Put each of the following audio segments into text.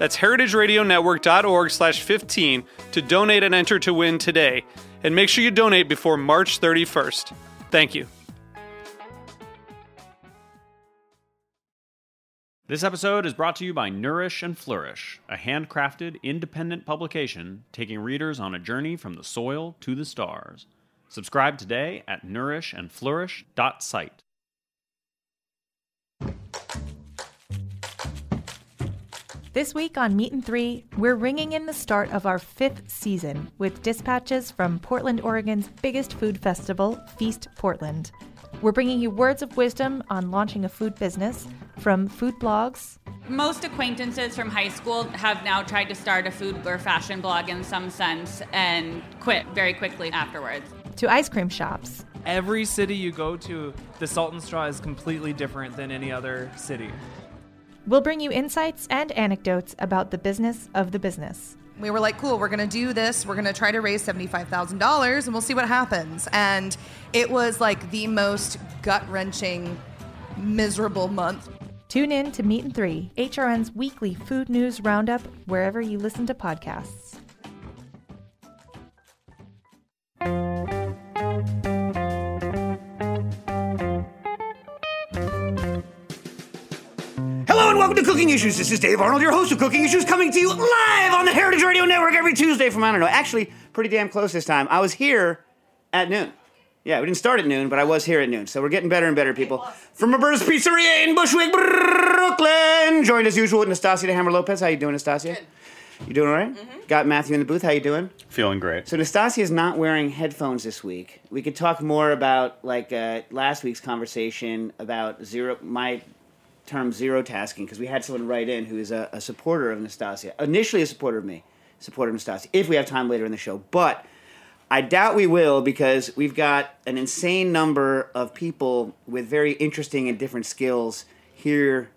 That's heritageradionetwork.org slash 15 to donate and enter to win today. And make sure you donate before March 31st. Thank you. This episode is brought to you by Nourish and Flourish, a handcrafted, independent publication taking readers on a journey from the soil to the stars. Subscribe today at nourishandflourish.site. This week on Meat and Three, we're ringing in the start of our fifth season with dispatches from Portland, Oregon's biggest food festival, Feast Portland. We're bringing you words of wisdom on launching a food business from food blogs. Most acquaintances from high school have now tried to start a food or fashion blog in some sense and quit very quickly afterwards. To ice cream shops. Every city you go to, the Salt and Straw is completely different than any other city. We'll bring you insights and anecdotes about the business of the business. We were like, cool, we're going to do this. We're going to try to raise $75,000 and we'll see what happens. And it was like the most gut wrenching, miserable month. Tune in to Meat and Three, HRN's weekly food news roundup, wherever you listen to podcasts. Welcome to Cooking Issues. This is Dave Arnold, your host of Cooking Issues, coming to you live on the Heritage Radio Network every Tuesday from, I don't know, actually pretty damn close this time. I was here at noon. Yeah, we didn't start at noon, but I was here at noon. So we're getting better and better, people. From Roberta's Pizzeria in Bushwick, Brooklyn. Joined as usual with Nastassia de Hammer Lopez. How you doing, Nastassia? Good. You doing all right? mm-hmm. Got Matthew in the booth. How you doing? Feeling great. So Nastassia is not wearing headphones this week. We could talk more about like uh, last week's conversation about zero my term zero tasking because we had someone write in who is a, a supporter of Nastassia, initially a supporter of me, supporter of Nastassia. If we have time later in the show, but I doubt we will because we've got an insane number of people with very interesting and different skills here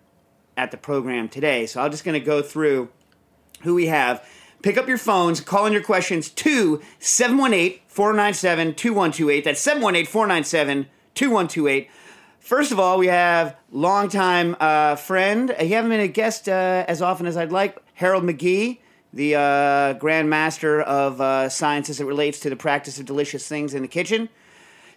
at the program today. So I'm just going to go through who we have. Pick up your phones, call in your questions to 718 497 2128. That's 718 497 2128. First of all, we have longtime uh, friend. He hasn't been a guest uh, as often as I'd like. Harold McGee, the uh, Grand Master of uh, Science as it relates to the practice of delicious things in the kitchen.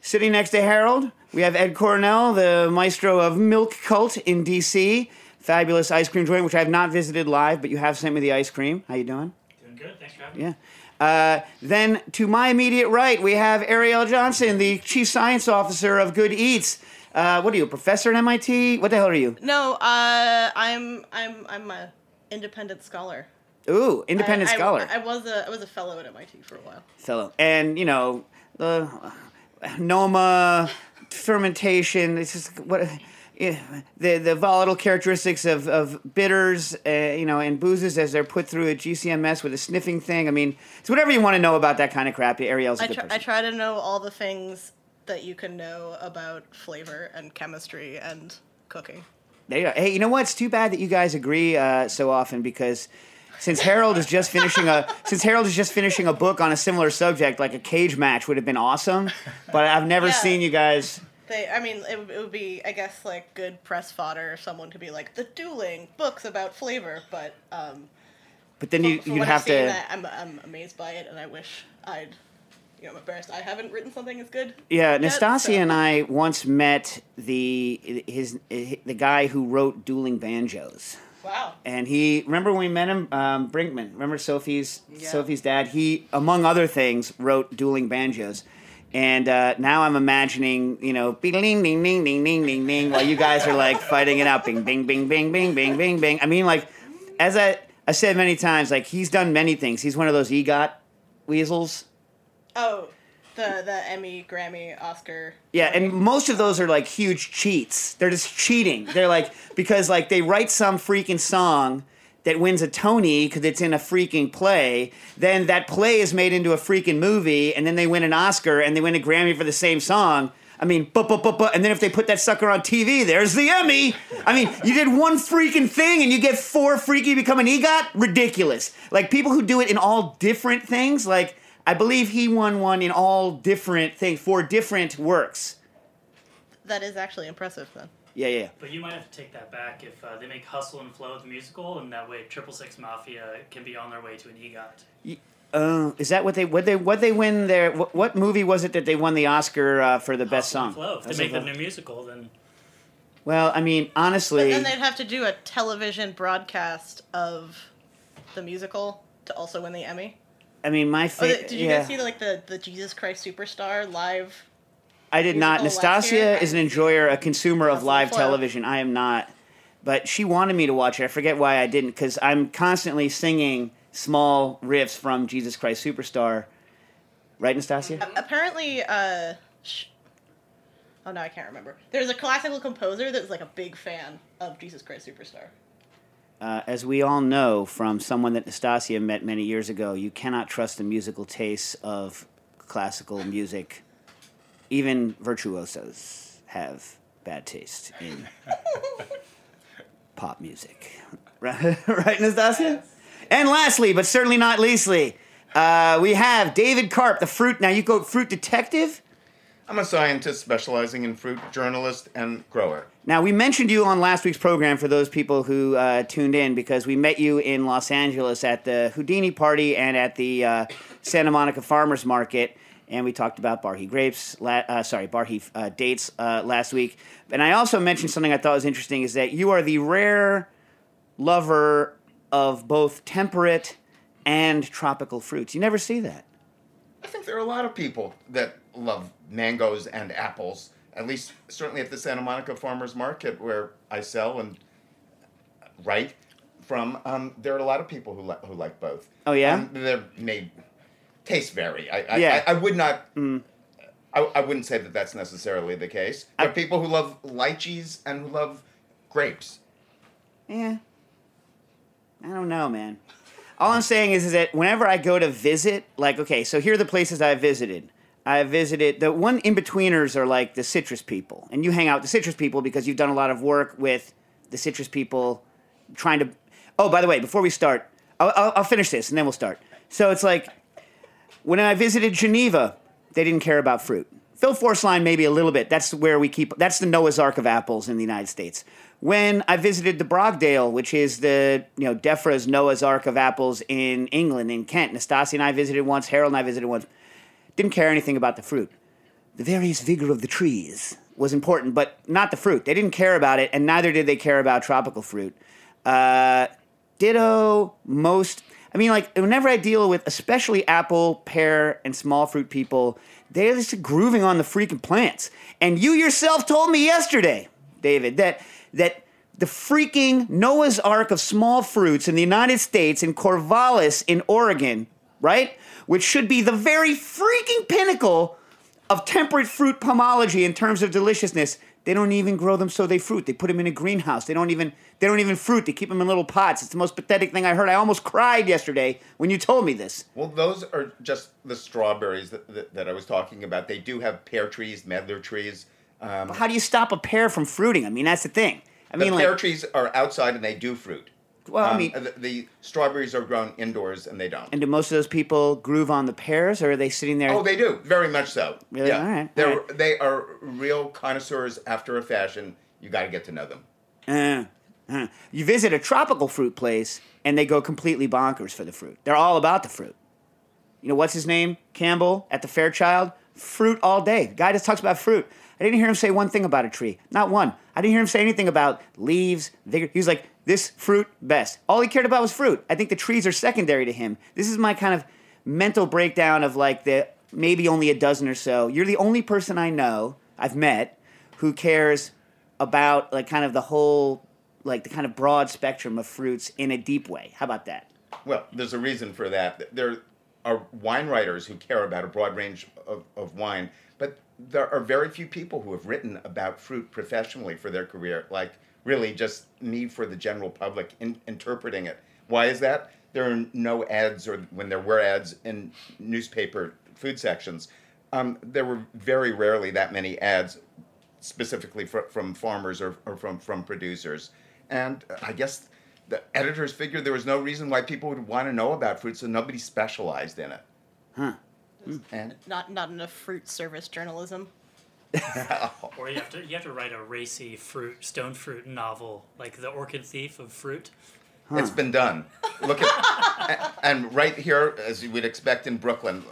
Sitting next to Harold, we have Ed Cornell, the maestro of Milk Cult in D.C. Fabulous ice cream joint, which I have not visited live, but you have sent me the ice cream. How you doing? Doing good. Thanks for having me. Yeah. Uh, then to my immediate right, we have Arielle Johnson, the chief science officer of Good Eats. Uh, what are you, a professor at MIT? What the hell are you? No, uh, I'm I'm I'm a independent scholar. Ooh, independent I, I- scholar, I, was a I was a fellow at MIT for a while. fellow, and you know the Noma fermentation. It's just what yeah, the the volatile characteristics of, of bitters, uh, you know, and boozes as they're put through a GCMS with a sniffing thing. I mean, it's whatever you want to know about that kind of crap. Arielle's a I good try, person. I try to know all the things that you can know about flavor and chemistry and cooking. There you go. Hey, you know what? It's too bad that you guys agree uh, so often because since Harold is just finishing a since Harold is just finishing a book on a similar subject, like a cage match would have been awesome. But I've never Yeah. seen you guys. They, I mean, it, would- it would be, I guess, like good press fodder if someone could be like the dueling books about flavor. But um, But then you you'd have to. I, I'm I'm amazed by it, and I wish I'd, you know, I'm embarrassed I haven't written something as good. Yeah, yet, Nastassia so- and I once met the his the guy who wrote Dueling Banjos. Wow. And he remember when we met him, um, Brinkman. Remember Sophie's Sophie's dad. He, among other things, wrote Dueling Banjos. And uh, now I'm imagining, you know, ding ding ding ding ding ding ding, while you guys are like fighting it out, bing bing bing bing bing bing bing bing. I mean, like, as I I said many times, like he's done many things. He's one of those EGOT weasels. Oh, the the Emmy, Grammy, Oscar. Yeah, and most of those are like huge cheats. They're just cheating. They're like because like they write some freaking song that wins a Tony because it's in a freaking play. Then that play is made into a freaking movie, and then they win an Oscar and they win a Grammy for the same song. I mean, but but but, and then if they put that sucker on TV, there's the Emmy. I mean, you did one freaking thing and you get four freaky become an EGOT. Ridiculous. Like people who do it in all different things. Like I believe he won one in all different things for different works. That is actually impressive then. Yeah, yeah. But you might have to take that back if uh, they make Hustle and Flow the musical, and that way Triple Six Mafia can be on their way to an EGOT. Uh, is that what they what they what they win their what, what movie was it that they won the Oscar uh, for the best Hustle song? and Flow. If Hustle they make the new musical, then Well, I mean, honestly. But honestly, then they'd have to do a television broadcast of the musical to also win the Emmy. I mean, my Oh, did you yeah. guys see like the the Jesus Christ Superstar live? I did not. musical last year? Nastassia is an enjoyer, a consumer of live television. I am not, but she wanted me to watch it. I forget why I didn't, because I'm constantly singing small riffs from Jesus Christ Superstar. Right, Nastassia? Apparently, uh, sh- oh no, I can't remember. There's a classical composer that's like a big fan of Jesus Christ Superstar. Uh, as we all know from someone that Nastassia met many years ago, you cannot trust the musical tastes of classical music. Even virtuosos have bad taste in pop music. Right, Nastassia? And lastly, but certainly not leastly, uh, we have David Karp, the fruit. Now you go fruit detective. I'm a scientist specializing in fruit, journalist, and grower. Now, we mentioned you on last week's program for those people who uh, tuned in because we met you in Los Angeles at the Houdini party and at the uh, Santa Monica Farmers Market, and we talked about Barhi grapes. La- uh, sorry, Barhi uh, dates uh, last week. And I also mentioned something I thought was interesting: is that you are the rare lover of both temperate and tropical fruits. You never see that. I think there are a lot of people that love mangoes and apples. At least, certainly at the Santa Monica Farmers Market, where I sell and write from, um, there are a lot of people who, li- who like both. Oh, yeah? Um, they're made tastes vary. I, I, Yeah. I, I would not. I, I wouldn't say that that's necessarily the case. There are people who love lychees and who love grapes. Yeah. I don't know, man. All I'm saying is, is that whenever I go to visit, like, okay, so here are the places I've visited. I visited the one in betweeners are like the citrus people, and you hang out with the citrus people because you've done a lot of work with the citrus people, trying to. Oh, by the way, before we start, I'll, I'll, I'll finish this and then we'll start. So it's like when I visited Geneva, they didn't care about fruit. Phil Forsline, maybe a little bit. That's where we keep. That's the Noah's Ark of apples in the United States. When I visited the Brogdale, which is the you know Defra's Noah's Ark of apples in England, in Kent, Nastassia and I visited once. Harold and I visited once. Didn't care anything about the fruit. The various vigor of the trees was important, but not the fruit. They didn't care about it, and neither did they care about tropical fruit. Uh, ditto most. I mean, like whenever I deal with, especially apple, pear, and small fruit people, they're just grooving on the freaking plants. And you yourself told me yesterday, David, that that the freaking Noah's Ark of small fruits in the United States in Corvallis in Oregon, right, which should be the very freaking pinnacle of temperate fruit pomology in terms of deliciousness. They don't even grow them so they fruit. They put them in a greenhouse. They don't even they don't even fruit. They keep them in little pots. It's the most pathetic thing I heard. I almost cried yesterday when you told me this. Well, those are just the strawberries that, that, that I was talking about. They do have pear trees, medlar trees. Um, How do you stop a pear from fruiting? I mean, that's the thing. I the mean, pear like, trees are outside and they do fruit. Well, I Um, mean- the, the strawberries are grown indoors and they don't. and do most of those people groove on the pears, or are they sitting there? Oh, they do very much so. Really? Yeah, All right, they're all right. they are real connoisseurs after a fashion. You got to get to know them. Uh, uh. You visit a tropical fruit place, and they go completely bonkers for the fruit. They're all about the fruit. You know what's his name? Campbell at the Fairchild. Fruit all day. The guy just talks about fruit. I didn't hear him say one thing about a tree. Not one. I didn't hear him say anything about leaves, vigor. He was like, this fruit best. All he cared about was fruit. I think the trees are secondary to him. This is my kind of mental breakdown of like the maybe only a dozen or so. You're the only person I know I've met who cares about like kind of the whole like the kind of broad spectrum of fruits in a deep way. How about that? Well, there's a reason for that. There are wine writers who care about a broad range of, of wine, there are very few people who have written about fruit professionally for their career. Like, really, just me for the general public in, interpreting it. Why is that? There are no ads, or when there were ads in newspaper food sections, um, there were very rarely that many ads specifically fr- from farmers or, or from, from producers. And I guess the editors figured there was no reason why people would want to know about fruit, so nobody specialized in it. Huh. And Not not enough fruit service journalism. Or you have to you have to write a racy fruit stone fruit novel like the Orchid Thief of fruit. it's been done. Look at and right here, as you would expect in Brooklyn,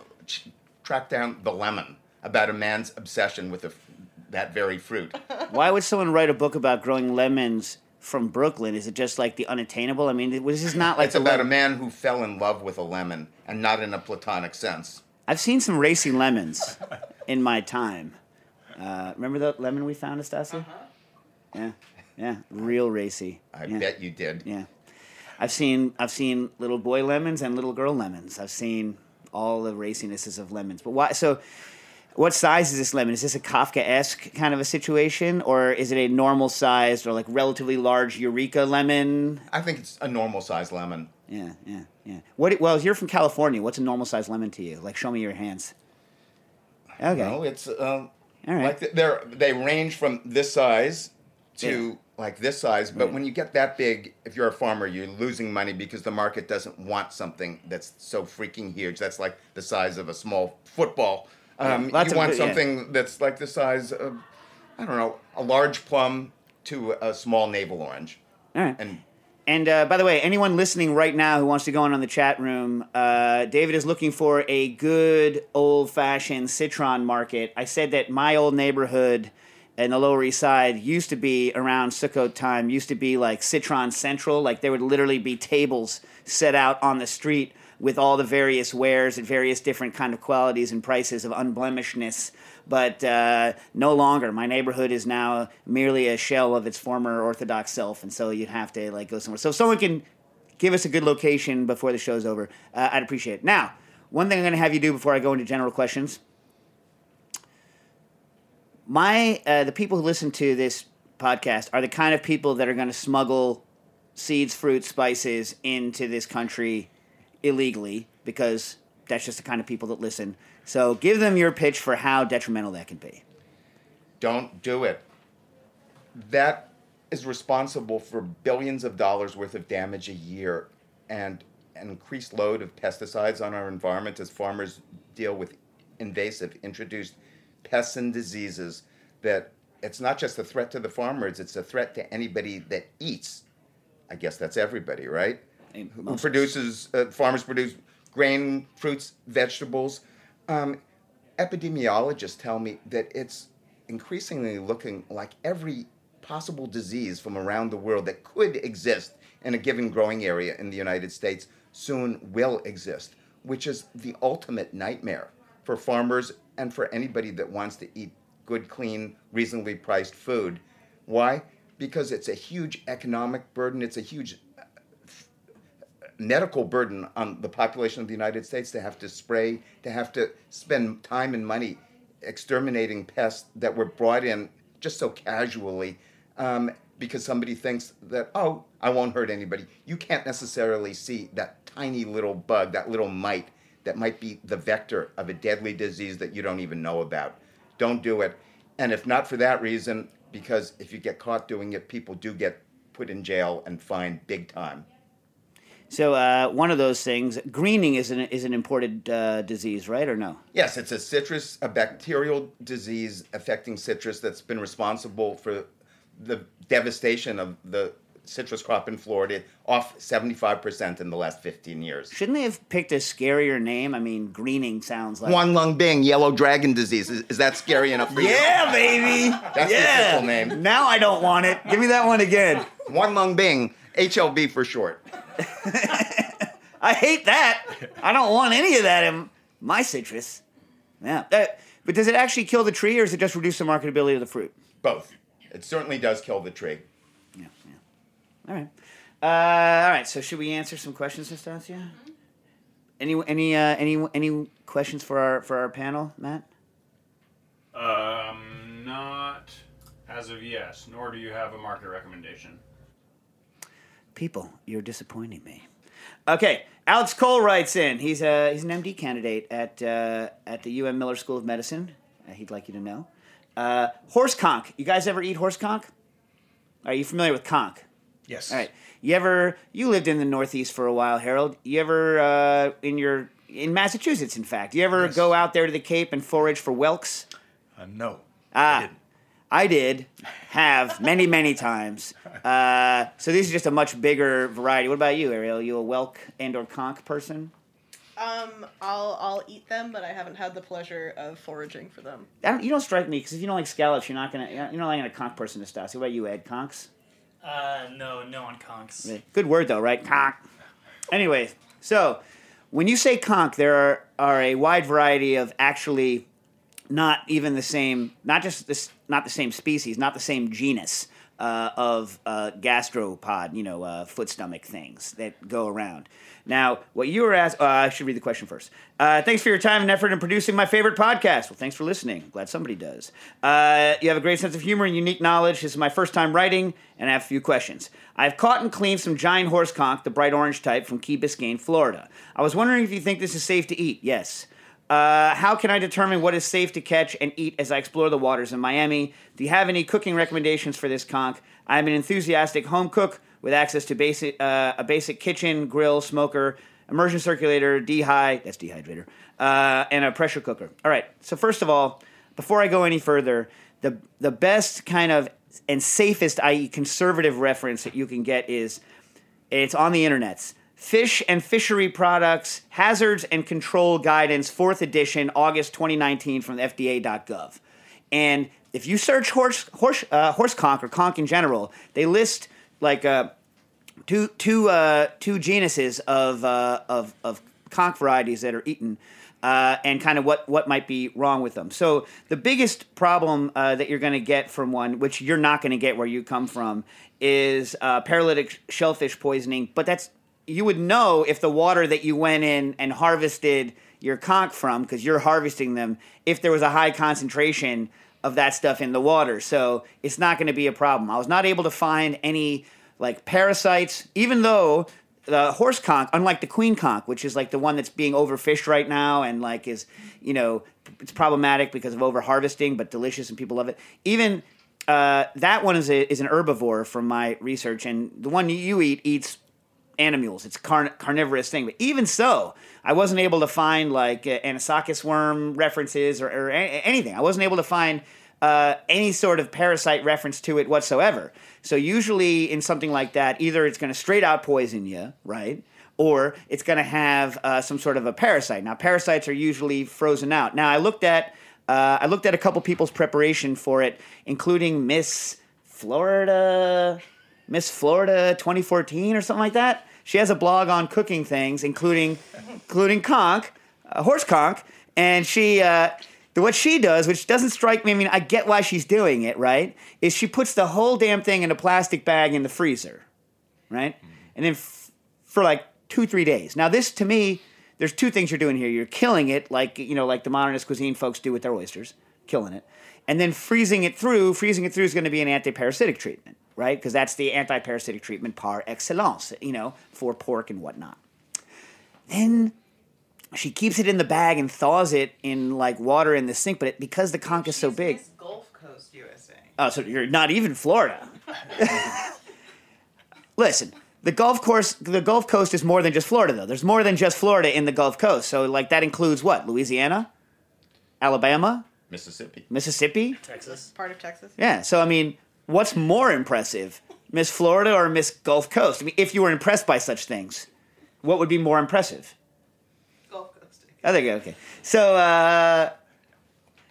track down the lemon about a man's obsession with the, f- that very fruit. Why would someone write a book about growing lemons from Brooklyn? Is it just like the unattainable? I mean, this is not like it's the about a man who fell in love with a lemon, and not in a platonic sense. I've seen some racy lemons in my time. Uh, remember the lemon we found, Estasia? Yeah, yeah, real racy. I yeah. bet you did. Yeah, I've seen I've seen little boy lemons and little girl lemons. I've seen all the racinesses of lemons. But why? So, what size is this lemon? Is this a Kafka-esque kind of a situation, or is it a normal sized or like relatively large Eureka lemon? I think it's a normal sized lemon. Yeah, yeah, yeah. What? Well, you're from California. What's a normal sized lemon to you? Like, show me your hands. Okay. No, it's um, All right. like they're they range from this size to Yeah. like this size. But Right. when you get that big, if you're a farmer, you're losing money because the market doesn't want something that's so freaking huge. That's like the size of a small football. Um, Lots you of- want yeah. something that's like the size of I don't know a large plum to a small navel orange. All right. And And uh, by the way, anyone listening right now who wants to go on on the chat room, uh, David is looking for a good old fashioned citron market. I said that my old neighborhood in the Lower East Side used to be around Sukkot time, used to be like Citron Central. Like there would literally be tables set out on the street with all the various wares and various different kind of qualities and prices of unblemishedness. But uh, no longer. My neighborhood is now merely a shell of its former Orthodox self, and so you'd have to like go somewhere. So if someone can give us a good location before the show's over, uh, I'd appreciate it. Now, one thing I'm going to have you do before I go into general questions. My uh, the people who listen to this podcast are the kind of people that are going to smuggle seeds, fruits, spices into this country illegally because that's just the kind of people that listen. So give them your pitch for how detrimental that can be. Don't do it. That is responsible for billions of dollars worth of damage a year and an increased load of pesticides on our environment as farmers deal with invasive introduced pests and diseases that it's not just a threat to the farmers, it's a threat to anybody that eats. I guess that's everybody, right? Who produces, uh, farmers produce grain, fruits, vegetables. Um, epidemiologists tell me that it's increasingly looking like every possible disease from around the world that could exist in a given growing area in the United States soon will exist, which is the ultimate nightmare for farmers and for anybody that wants to eat good, clean, reasonably priced food. Why? Because it's a huge economic burden, it's a huge medical burden on the population of the United States to have to spray, to have to spend time and money exterminating pests that were brought in just so casually um, because somebody thinks that, oh, I won't hurt anybody. You can't necessarily see that tiny little bug, that little mite that might be the vector of a deadly disease that you don't even know about. Don't do it. And if not for that reason, because if you get caught doing it, people do get put in jail and fined big time. So uh, one of those things, greening is an is an imported uh, disease, right or no? Yes, it's a citrus, a bacterial disease affecting citrus that's been responsible for the devastation of the citrus crop in Florida, off 75% in the last 15 years. Shouldn't they have picked a scarier name? I mean, greening sounds like Huan Lung Bing, yellow dragon disease. Is, is that scary enough for you? Yeah, baby. That's the yeah. official name. Now I don't want it. Give me that one again. Huanglongbing, HLB for short. I hate that. I don't want any of that in my citrus. Yeah. Uh, but does it actually kill the tree, or does it just reduce the marketability of the fruit? Both. It certainly does kill the tree. Yeah. yeah. All right. Uh, all right. So should we answer some questions, Nastassia? Any any uh, any any questions for our for our panel, Matt? Um, not as of yes, nor do you have a market recommendation. People, you're disappointing me. Okay, Alex Cole writes in. He's a he's an MD candidate at uh, at the UM Miller School of Medicine. Uh, he'd like you to know. Uh, horse conch. You guys ever eat horse conch? Are you familiar with conch? Yes. All right. You ever? You lived in the Northeast for a while, Harold. You ever uh, in your in Massachusetts, in fact? You ever Yes. go out there to the Cape and forage for whelks? Uh, no. Ah, I did have many, many times. Uh, so this is just a much bigger variety. What about you, Arielle? you a whelk and or conch person? Um, I'll I'll eat them, but I haven't had the pleasure of foraging for them. I don't, you don't strike me because if you don't like scallops, you're not gonna. You're not like a conch person, Nastassia. What about you, Ed? Conchs? Uh, no, no on conchs. Good word though, right? Conch. Anyway, so when you say conch, there are, are a wide variety of actually not even the same, not just this, not the same species, not the same genus uh, of uh, gastropod, you know, uh, foot stomach things that go around. Now, what you were asked, uh, I should read the question first. Uh, thanks for your time and effort in producing my favorite podcast. Well, thanks for listening. Glad somebody does. Uh, you have a great sense of humor and unique knowledge. This is my first time writing, and I have a few questions. I've caught and cleaned some giant horse conch, the bright orange type, from Key Biscayne, Florida. I was wondering if you think this is safe to eat. Yes. Uh, how can I determine what is safe to catch and eat as I explore the waters in Miami? Do you have any cooking recommendations for this conch? I'm an enthusiastic home cook with access to basic uh, a basic kitchen, grill, smoker, immersion circulator, dehy that's dehydrator, uh, and a pressure cooker. All right. So first of all, before I go any further, the the best kind of and safest, i.e., conservative reference that you can get is it's on the internets. Fish and Fishery Products Hazards and Control Guidance, 4th edition, August 2019, from FDA.gov. And if you search horse, horse, uh, horse conch or conch in general, they list like uh, two, two, uh, two genuses of, uh, of, of conch varieties that are eaten. Uh, and kind of what, what might be wrong with them. So the biggest problem uh, that you're going to get from one, which you're not going to get where you come from, is uh, paralytic shellfish poisoning. But that's you would know if the water that you went in and harvested your conch from, because you're harvesting them, if there was a high concentration of that stuff in the water. So it's not going to be a problem. I was not able to find any like parasites, even though the horse conch, unlike the queen conch, which is like the one that's being overfished right now and like is, you know, it's problematic because of over harvesting, but delicious and people love it. Even uh, that one is a, is an herbivore from my research, and the one you eat eats animals. It's carn- carnivorous thing. But even so, I wasn't able to find like uh, Anisakis worm references or, or a- anything. I wasn't able to find uh, any sort of parasite reference to it whatsoever. So usually in something like that, either it's going to straight out poison you, right? Or it's going to have uh, some sort of a parasite. Now parasites are usually frozen out. Now I looked at uh, I looked at a couple people's preparation for it, including Miss Florida, Miss Florida 2014 or something like that. She has a blog on cooking things, including including conch, uh, horse conch, and she. Uh, what she does, which doesn't strike me, I mean, I get why she's doing it, right? Is she puts the whole damn thing in a plastic bag in the freezer, right? And then f- for like two, three days. Now, this to me, there's two things you're doing here. You're killing it, like you know, like the modernist cuisine folks do with their oysters, killing it, and then freezing it through. Freezing it through is going to be an anti-parasitic treatment, right? Because that's the anti-parasitic treatment par excellence, you know, for pork and whatnot. Then she keeps it in the bag and thaws it in like water in the sink, but it, because the conch is so big. Gulf Coast, USA. Oh, so you're not even Florida. Listen, the Gulf course, the Gulf Coast is more than just Florida, though. There's more than just Florida in the Gulf Coast. So, like, that includes what? Louisiana, Alabama, Mississippi, Mississippi. Texas. Part of Texas. Yeah. So, I mean, what's more impressive, Miss Florida or Miss Gulf Coast? I mean, if you were impressed by such things, what would be more impressive? Gulf Coast. I think okay. So uh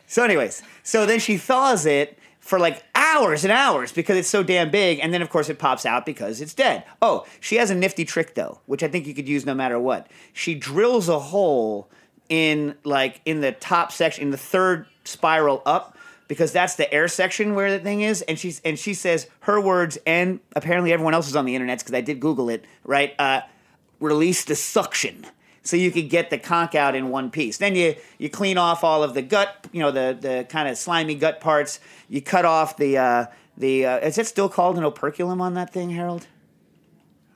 so anyways, so then she thaws it for like hours and hours because it's so damn big, and then of course it pops out because it's dead. Oh, she has a nifty trick though, which I think you could use no matter what. She drills a hole in like in the top section, in the third spiral up, because that's the air section where the thing is. And she's and she says her words, and apparently everyone else is on the internet because I did Google it. Right, uh, release the suction. So you could get the conch out in one piece. Then you, you clean off all of the gut, you know, the, the kind of slimy gut parts. You cut off the uh, the. Uh, is it still called an operculum on that thing, Harold?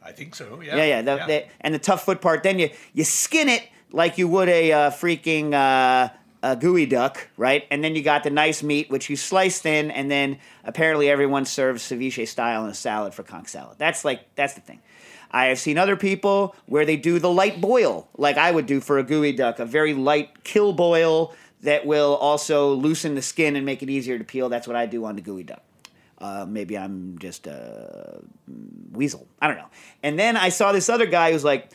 I think so. Yeah. Yeah, yeah. The, The, and the tough foot part. Then you you skin it like you would a uh, freaking uh, a geoduck, right? And then you got the nice meat, which you slice thin, and then apparently everyone serves ceviche style in a salad for conch salad. That's like that's the thing. I have seen other people where they do the light boil, like I would do for a geoduck, a very light kill boil that will also loosen the skin and make it easier to peel. That's what I do on the geoduck. Uh, maybe I'm just a weasel. I don't know. And then I saw this other guy who's like,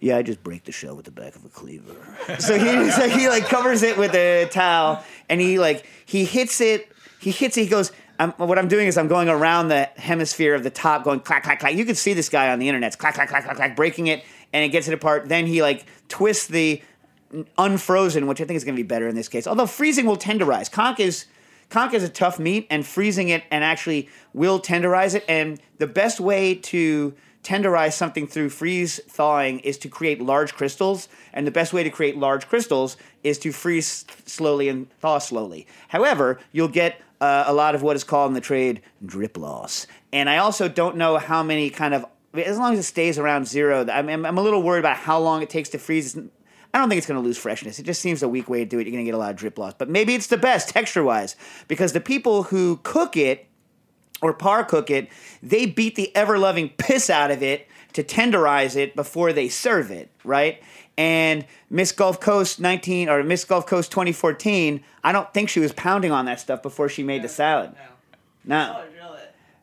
yeah, I just break the shell with the back of a cleaver. so he so he like covers it with a towel and he like he hits it. He hits it. He goes. I'm, what I'm doing is I'm going around the hemisphere of the top, going clack clack clack. You can see this guy on the internet, clack clack clack clack clack, breaking it, and it gets it apart. Then he like twists the unfrozen, which I think is going to be better in this case. Although freezing will tenderize. Conch is conch is a tough meat, and freezing it and actually will tenderize it. And the best way to tenderize something through freeze thawing is to create large crystals. And the best way to create large crystals is to freeze slowly and thaw slowly. However, you'll get uh, a lot of what is called in the trade drip loss. And I also don't know how many kind of as long as it stays around zero. I'm, I'm a little worried about how long it takes to freeze. I don't think it's going to lose freshness. It just seems a weak way to do it. You're going to get a lot of drip loss. But maybe it's the best texture wise because the people who cook it or par cook it, they beat the ever loving piss out of it to tenderize it before they serve it, right? And Miss Gulf Coast 19 or Miss Gulf Coast 2014, I don't think she was pounding on that stuff before she made the salad. No.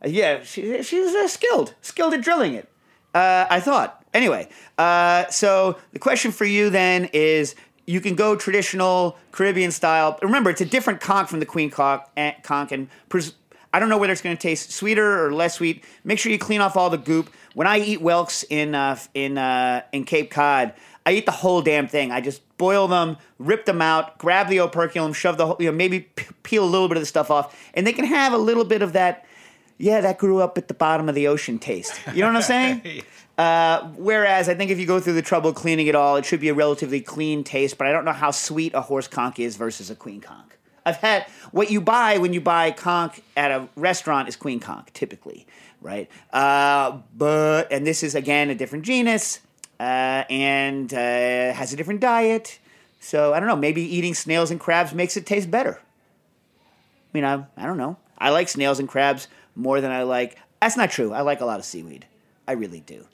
Uh, Yeah, she, she's uh, skilled, skilled at drilling it. Uh, I thought. Anyway, uh, so the question for you then is you can go traditional Caribbean style. Remember, it's a different conch from the queen conch, eh, conch and pres- I don't know whether it's going to taste sweeter or less sweet. Make sure you clean off all the goop. When I eat whelks in uh, in uh, in Cape Cod, I eat the whole damn thing. I just boil them, rip them out, grab the operculum, shove the whole, you know, maybe p- peel a little bit of the stuff off, and they can have a little bit of that. Yeah, that grew up at the bottom of the ocean taste. You know what I'm saying? Uh, whereas I think if you go through the trouble of cleaning it all, it should be a relatively clean taste. But I don't know how sweet a horse conch is versus a queen conch. I've had what you buy when you buy conch at a restaurant is queen conch typically, right? Uh, but and this is again a different genus uh, and uh, has a different diet. So I don't know. Maybe eating snails and crabs makes it taste better. I mean, I, I don't know. I like snails and crabs more than I like. That's not true. I like a lot of seaweed. I really do.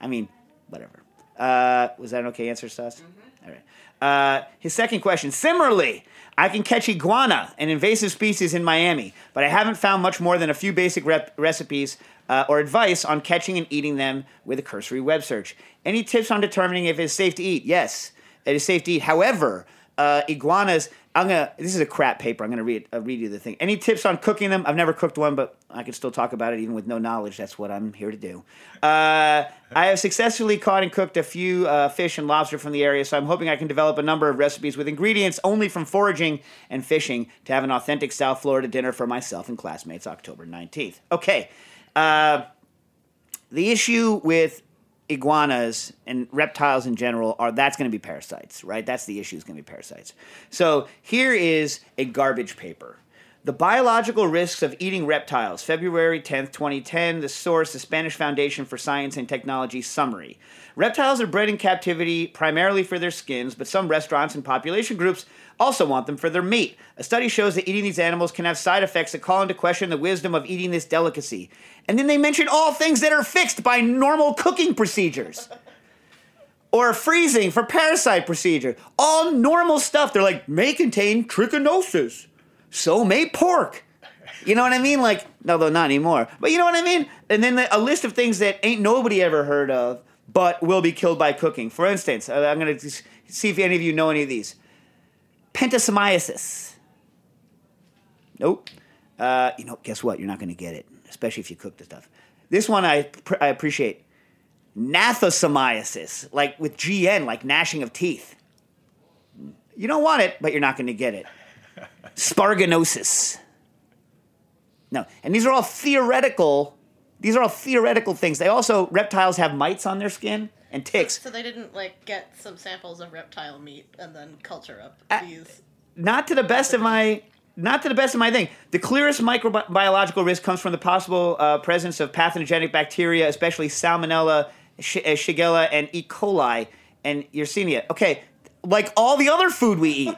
I mean, whatever. Uh, was that an okay answer, Sus? All right. Uh, his second question. Similarly, I can catch iguana, an invasive species in Miami, but I haven't found much more than a few basic rep- recipes uh, or advice on catching and eating them with a cursory web search. Any tips on determining if it's safe to eat? Yes, it is safe to eat. However, uh, iguanas. I'm gonna. This is a crap paper. I'm gonna read uh, read you the thing. Any tips on cooking them? I've never cooked one, but I can still talk about it even with no knowledge. That's what I'm here to do. Uh, I have successfully caught and cooked a few uh, fish and lobster from the area, so I'm hoping I can develop a number of recipes with ingredients only from foraging and fishing to have an authentic South Florida dinner for myself and classmates October 19th. Okay. Uh, the issue with iguanas and reptiles in general are that's going to be parasites, right? That's the issue is going to be parasites. So here is a garbage paper. The biological risks of eating reptiles, February 10th, 2010. The source, the Spanish Foundation for Science and Technology summary. Reptiles are bred in captivity primarily for their skins, but some restaurants and population groups also want them for their meat. A study shows that eating these animals can have side effects that call into question the wisdom of eating this delicacy. And then they mention all things that are fixed by normal cooking procedures. or freezing for parasite procedure. All normal stuff. They're like, may contain trichinosis. So may pork. You know what I mean? Like, no, though not anymore. But you know what I mean? And then the, a list of things that ain't nobody ever heard of, but will be killed by cooking. For instance, uh, I'm going to see if any of you know any of these. Pentastomiasis. Nope. Uh, you know, guess what? You're not going to get it, especially if you cook the stuff. This one I, pr- I appreciate. Gnathostomiasis, like with GN, like gnashing of teeth. You don't want it, but you're not going to get it. Sparganosis. No, and these are all theoretical. These are all theoretical things. They also reptiles have mites on their skin and ticks. So they didn't like get some samples of reptile meat and then culture up Uh, these. not to the best of my not to the best of my thing. The clearest microbiological risk comes from the possible uh, presence of pathogenic bacteria, especially Salmonella, Sh- uh, Shigella, and E. coli and Yersinia. Okay, like all the other food we eat.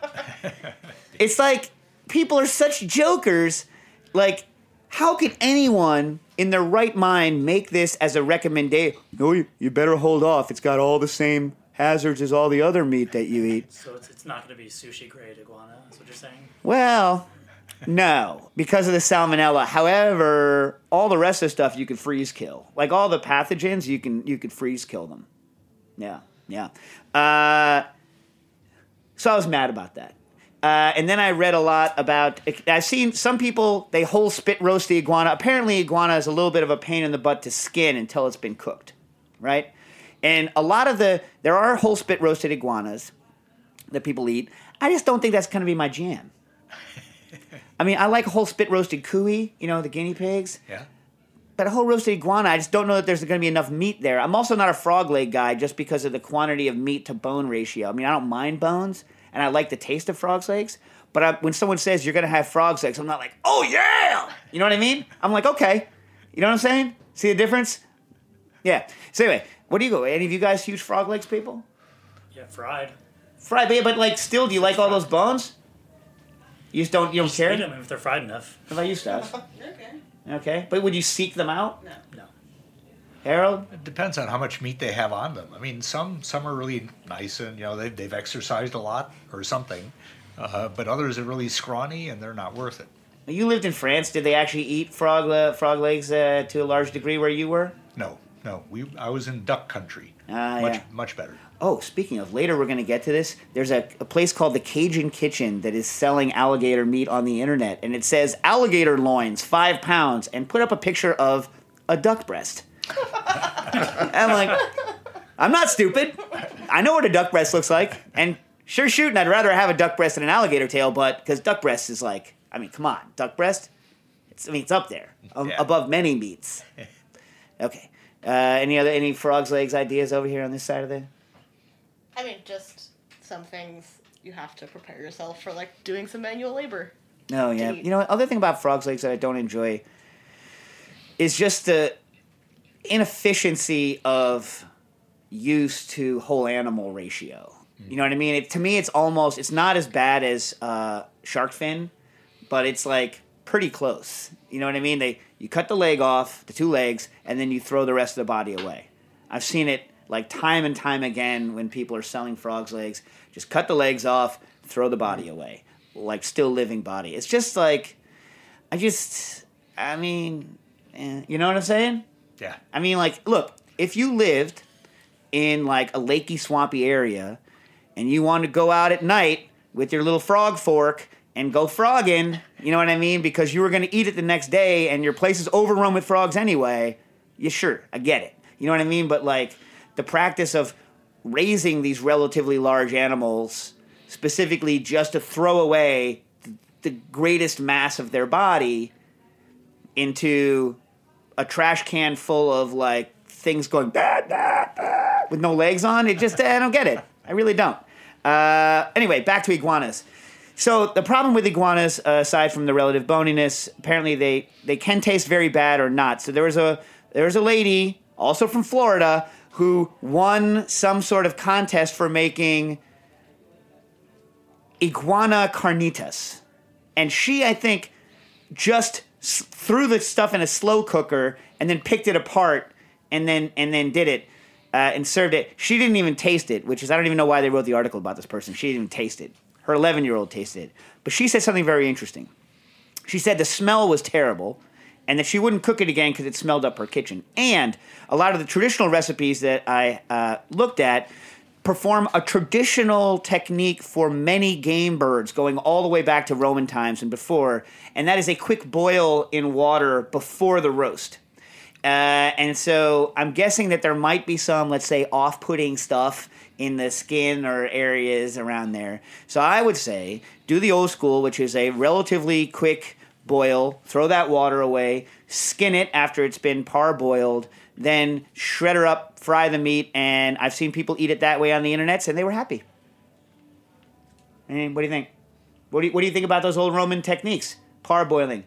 it's like people are such jokers. Like, how could anyone in their right mind make this as a recommendation? No, you, you better hold off. It's got all the same hazards as all the other meat that you eat. So it's, it's not going to be sushi grade iguana. That's what you're saying. Well, no, because of the salmonella. However, all the rest of the stuff you could freeze kill. Like all the pathogens, you can you could freeze kill them. Yeah, yeah. Uh, so I was mad about that. Uh, and then I read a lot about. I've seen some people they whole spit roast the iguana. Apparently, iguana is a little bit of a pain in the butt to skin until it's been cooked, right? And a lot of the there are whole spit roasted iguanas that people eat. I just don't think that's going to be my jam. I mean, I like a whole spit roasted cuy, you know, the guinea pigs. Yeah. But a whole roasted iguana, I just don't know that there's going to be enough meat there. I'm also not a frog leg guy just because of the quantity of meat to bone ratio. I mean, I don't mind bones, and I like the taste of frog's legs. But I, when someone says you're going to have frog's legs, I'm not like, oh yeah! You know what I mean? I'm like, okay. You know what I'm saying? See the difference? Yeah. So anyway, what do you go? Any of you guys huge frog legs people? Yeah, fried. Fried, but, but like, still, do you like all those bones? You just don't. You don't Just care. eat 'em if they're fried enough. What about you, Stas? Okay. Okay, but would you seek them out? No. Harold? It depends on how much meat they have on them. I mean, some some are really nice and you know they've they've exercised a lot or something, uh, but others are really scrawny and they're not worth it. You lived in France. Did they actually eat frog le- frog legs uh, to a large degree where you were? No, no. We I was in duck country. Ah, much yeah. much better. Oh, speaking of, later we're going to get to this. There's a, a place called the Cajun Kitchen that is selling alligator meat on the internet, and it says alligator loins, five pounds, and put up a picture of a duck breast. I'm like, I'm not stupid. I know what a duck breast looks like, and sure shooting, I'd rather have a duck breast than an alligator tail, but because duck breast is like, I mean, come on, duck breast. It's, I mean, it's up there, a- Yeah. above many meats. Okay. Uh, any other any frogs legs ideas over here on this side of the? I mean, just some things you have to prepare yourself for, like doing some manual labor. No, yeah. You know, other thing about frogs legs that I don't enjoy is just the inefficiency of use to whole animal ratio. You know what I mean? It, to me, it's almost it's not as bad as uh, shark fin, but it's like pretty close. You know what I mean? They you cut the leg off, the two legs, and then you throw the rest of the body away. I've seen it like time and time again when people are selling frogs legs. Just cut the legs off, throw the body away, like still living body. It's just like I just I mean, eh, you know what I'm saying? Yeah. I mean, like, look, if you lived in like a lakey, swampy area, and you want to go out at night with your little frog fork and go frogging, you know what I mean? Because you were going to eat it the next day, and your place is overrun with frogs anyway. Yeah, sure, I get it. You know what I mean? But like the practice of raising these relatively large animals, specifically just to throw away the greatest mass of their body into a trash can full of like things going bah, bah, bah, with no legs on. It just I don't get it. I really don't. Uh, anyway, back to iguanas. So the problem with iguanas, uh, aside from the relative boniness, apparently they they can taste very bad or not. So there was a there was a lady also from Florida who won some sort of contest for making iguana carnitas, and she I think just threw the stuff in a slow cooker and then picked it apart and then and then did it uh, and served it. She didn't even taste it, which is I don't even know why they wrote the article about this person. She didn't even taste it. Her 11 year old tasted it, but she said something very interesting. She said the smell was terrible and that she wouldn't cook it again because it smelled up her kitchen. And a lot of the traditional recipes that I uh, looked at perform a traditional technique for many game birds going all the way back to Roman times and before, and that is a quick boil in water before the roast. Uh, and so I'm guessing that there might be some, let's say, off putting stuff in the skin or areas around there. So I would say do the old school, which is a relatively quick boil, throw that water away, skin it after it's been parboiled, then shred her up, fry the meat, and I've seen people eat it that way on the internet, and they were happy. And what do you think? What do you, what do you think about those old Roman techniques? Parboiling.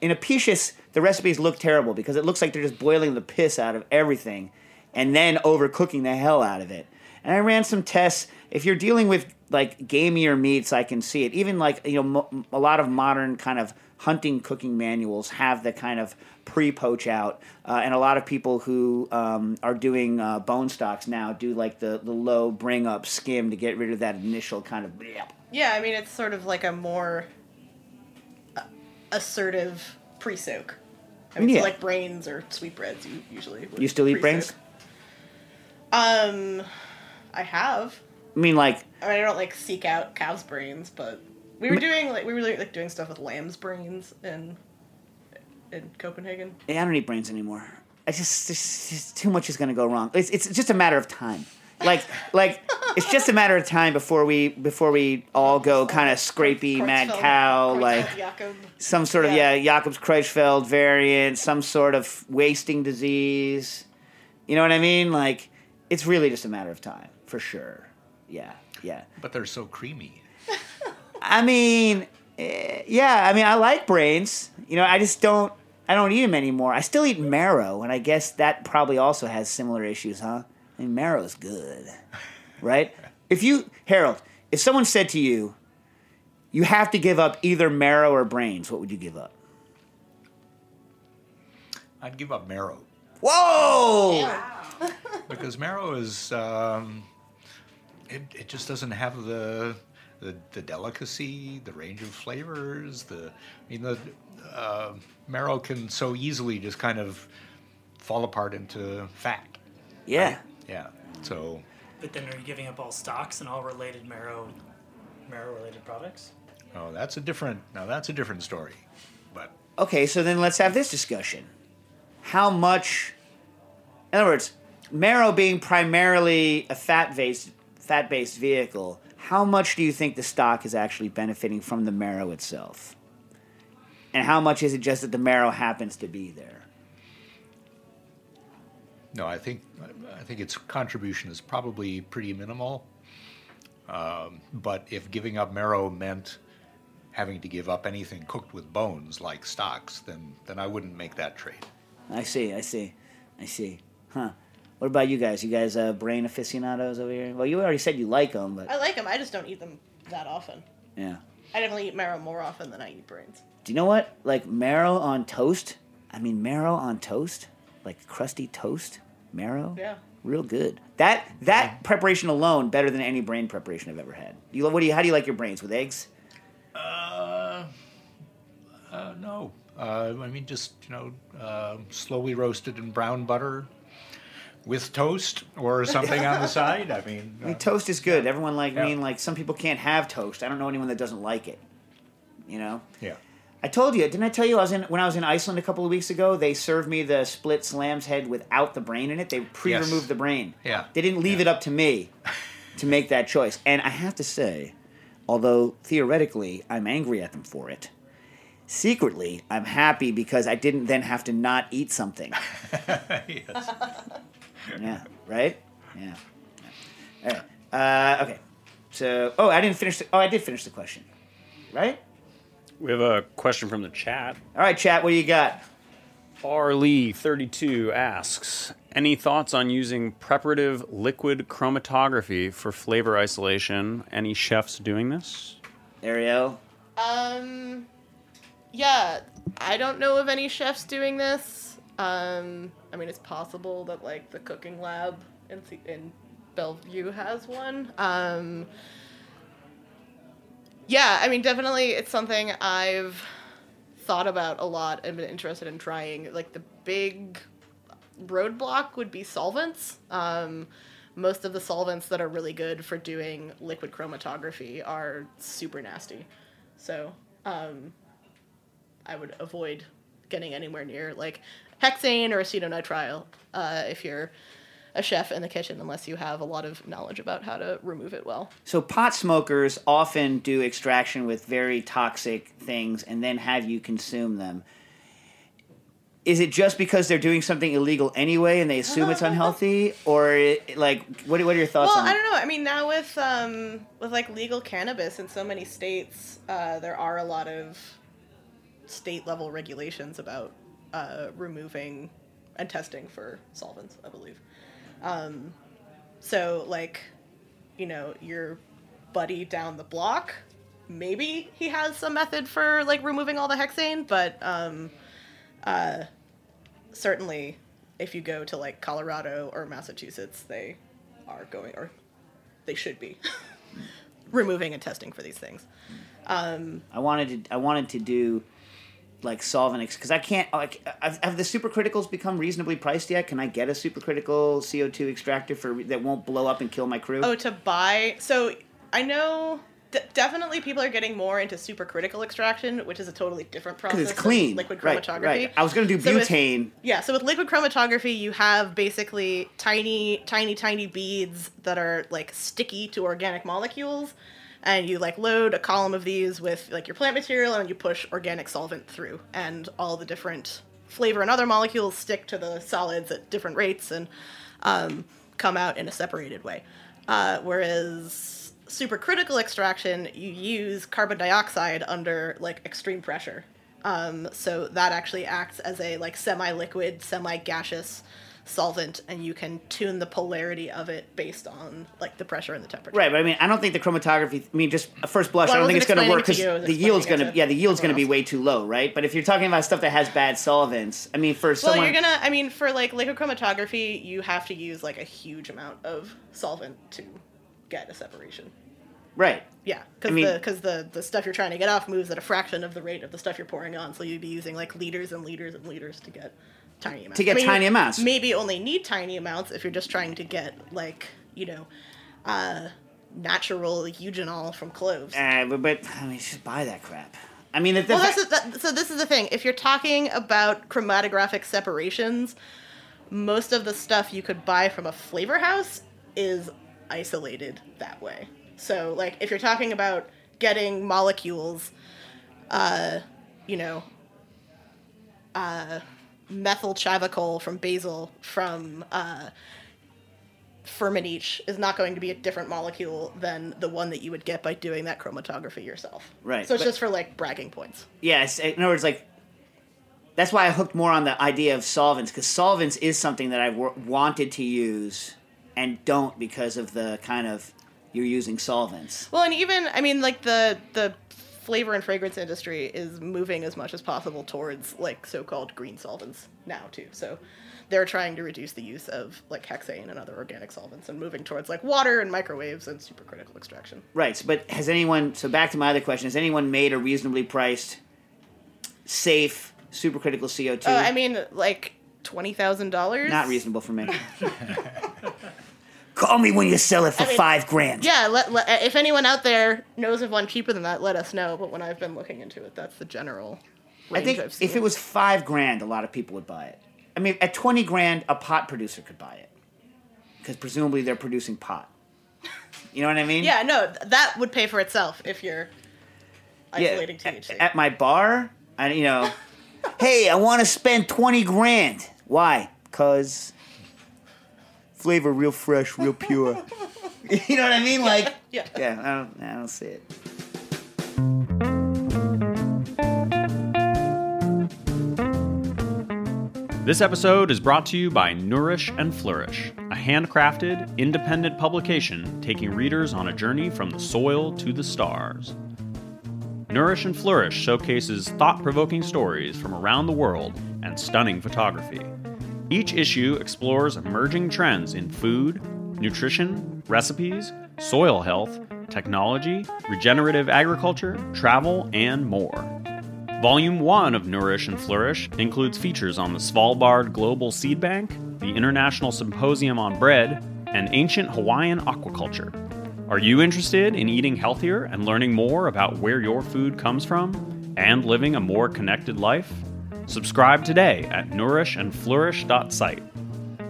In Apicius, the recipes look terrible because it looks like they're just boiling the piss out of everything and then overcooking the hell out of it. And I ran some tests. If you're dealing with like gamier meats, I can see it. Even like you know, mo- a lot of modern kind of hunting cooking manuals have the kind of pre-poach out, uh, and a lot of people who um, are doing uh, bone stocks now do like the the low bring up skim to get rid of that initial kind of. bleh. Yeah, I mean it's sort of like a more uh, assertive pre-soak. I mean, Yeah. so like brains or sweetbreads, you usually. You still eat brains? Um, I have. I mean, like I mean, I don't like seek out cow's brains, but we were doing like we were like doing stuff with lamb's brains in in Copenhagen. Yeah, I don't eat brains anymore. I just, just, just too much is going to go wrong. It's, it's just a matter of time. Like like it's just a matter of time before we before we all go kind of scrapie mad cow Creutzfeldt like Jakob. some sort of yeah, Jacobs Creutzfeldt variant, some sort of wasting disease. You know what I mean? Like it's really just a matter of time for sure. Yeah, yeah. But they're so creamy. I mean, eh, yeah. I mean, I like brains. You know, I just don't. I don't eat them anymore. I still eat marrow, and I guess that probably also has similar issues, huh? I mean, marrow's good, right? If you Harold, if someone said to you, you have to give up either marrow or brains, what would you give up? I'd give up marrow Whoa! because marrow is um, it, it just doesn't have the, the the delicacy, the range of flavors. The I mean the uh, marrow can so easily just kind of fall apart into fat. Yeah. Yeah. So But then are you giving up all stocks and all related marrow, marrow related products? oh, that's a different now that's a different story. But Okay, so then let's have this discussion. How much, in other words, marrow being primarily a fat based fat based vehicle, how much do you think the stock is actually benefiting from the marrow itself? And how much is it just that the marrow happens to be there? No, I think I think its contribution is probably pretty minimal. Um, but if giving up marrow meant having to give up anything cooked with bones like stocks, then then I wouldn't make that trade. I see, I see, I see. Huh. What about you guys? You guys uh, brain aficionados over here? Well, you already said you like them, but I like them. I just don't eat them that often. yeah. I definitely eat marrow more often than I eat brains. Do you know what? Like marrow on toast. I mean, marrow on toast, like crusty toast, marrow. Yeah. Real good. That that preparation alone better than any brain preparation I've ever had. You what do you? How do you like your brains with eggs? Uh, uh, no. Uh, I mean, just you know, uh, slowly roasted in brown butter with toast or something on the side. I mean, I uh, mean, toast is good. Everyone like I mean, like some people can't have toast. I don't know anyone that doesn't like it. You know. yeah. I told you, didn't I tell you I was in when I was in Iceland a couple of weeks ago? They served me the split slam's head without the brain in it. They pre-removed the brain. Yeah. They didn't leave it up to me to make that choice. And I have to say, although theoretically I'm angry at them for it, secretly I'm happy because I didn't then have to not eat something. Yeah. Right. Yeah. All right. Uh, okay. So, oh, I didn't finish. The, oh, I did finish the question. Right. We have a question from the chat. All right, chat. What do you got? Lee32 asks Any thoughts on using preparative liquid chromatography for flavor isolation? Any chefs doing this? Arielle. Um, yeah, I don't know of any chefs doing this. Um, I mean, it's possible that like the cooking lab in in Bellevue has one. Um, yeah, I mean, definitely, it's something I've thought about a lot and been interested in trying. Like the big roadblock would be solvents. Um, most of the solvents that are really good for doing liquid chromatography are super nasty. So, um, I would avoid getting anywhere near like hexane or acetonitrile uh, if you're a chef in the kitchen, unless you have a lot of knowledge about how to remove it well. So pot smokers often do extraction with very toxic things and then have you consume them. Is it just because they're doing something illegal anyway and they assume it's unhealthy, or it, like what? What are your thoughts well, on? I don't know. I mean, now with um, with like legal cannabis in so many states, uh, there are a lot of state level regulations about uh, removing and testing for solvents. I believe. Um, so like, you know, your buddy down the block, maybe he has some method for like removing all the hexane, but um, uh, certainly if you go to like Colorado or Massachusetts, they are going or they should be removing and testing for these things. Um, I wanted to. I wanted to do like solvent because I can't. Like, have, have the supercriticals become reasonably priced yet? Can I get a supercritical CO two extractor for that won't blow up and kill my crew? Oh, to buy. So I know d- definitely people are getting more into supercritical extraction, which is a totally different process. Because it's clean. Liquid chromatography. right. I was gonna do So with- butane. yeah, so with liquid chromatography, you have basically tiny, tiny, tiny beads that are like sticky to organic molecules. And you like load a column of these with like your plant material and you push organic solvent through. And all the different flavor and other molecules stick to the solids at different rates and um, come out in a separated way. Uh, whereas supercritical extraction, you use carbon dioxide under like extreme pressure. Um, so that actually acts as a like semi-liquid, semi-gaseous solvent, and you can tune the polarity of it based on like the pressure and the temperature. Right, but I mean, I don't think the chromatography. I mean, just at first blush, Well, I I don't think it's going to work because to you, I was the yield's going to yeah, the yield's going to be way too low, right? But if you're talking about stuff that has bad solvents, I mean, for Well, someone, you're gonna. I mean, for like liquid chromatography, you have to use like a huge amount of solvent to get a separation. right? Yeah, I because mean- the because the the stuff you're trying to get off moves at a fraction of the rate of the stuff you're pouring on. So you'd be using like liters and liters and liters to get tiny amounts. To get tiny amounts. Maybe only need tiny amounts if you're just trying to get like you know, uh, natural eugenol from cloves. Uh, but, but I mean, just buy that crap. I mean, well, that's that, so. This is the thing. If you're talking about chromatographic separations, most of the stuff you could buy from a flavor house is isolated that way. So, like, if you're talking about getting molecules, uh, you know, uh, methyl chavicol from basil from uh, Firmenich is not going to be a different molecule than the one that you would get by doing that chromatography yourself. Right, So it's but- just for like bragging points. Yes, in other words, like that's why I hooked more on the idea of solvents because solvents is something that I w- wanted to use and don't because of the kind of you're using solvents. Well, and even I mean, like the the flavor and fragrance industry is moving as much as possible towards like so-called green solvents now too. So they're trying to reduce the use of like hexane and other organic solvents and moving towards like water and microwaves and supercritical extraction. Right, but has anyone? So back to my other question: Has anyone made a reasonably priced, safe supercritical CO two? Uh, I mean, like twenty thousand dollars. Not reasonable for me. Call me when you sell it for I mean, five grand. Yeah, let, let, uh, if anyone out there knows of one cheaper than that, let us know. But when I've been looking into it, that's the general I think I've seen. if it was five grand, a lot of people would buy it. I mean, at twenty grand, a pot producer could buy it because presumably they're producing pot. You know what I mean? yeah, no, that would pay for itself if you're isolating Yeah, THC. At my bar, I you know, hey, I want to spend twenty grand. Why? Cause flavor real fresh, real pure. you know what I mean? Like, yeah. yeah, I don't, I don't see it. This episode is brought to you by Nourish and Flourish, a handcrafted, independent publication taking readers on a journey from the soil to the stars. Nourish and Flourish showcases thought provoking stories from around the world and stunning photography. Each issue explores emerging trends in food, nutrition, recipes, soil health, technology, regenerative agriculture, travel, and more. Volume 1 of Nourish and Flourish includes features on the Svalbard Global Seed Bank, the International Symposium on Bread, and ancient Hawaiian aquaculture. Are you interested in eating healthier and learning more about where your food comes from and living a more connected life? Subscribe today at nourishandflourish.site.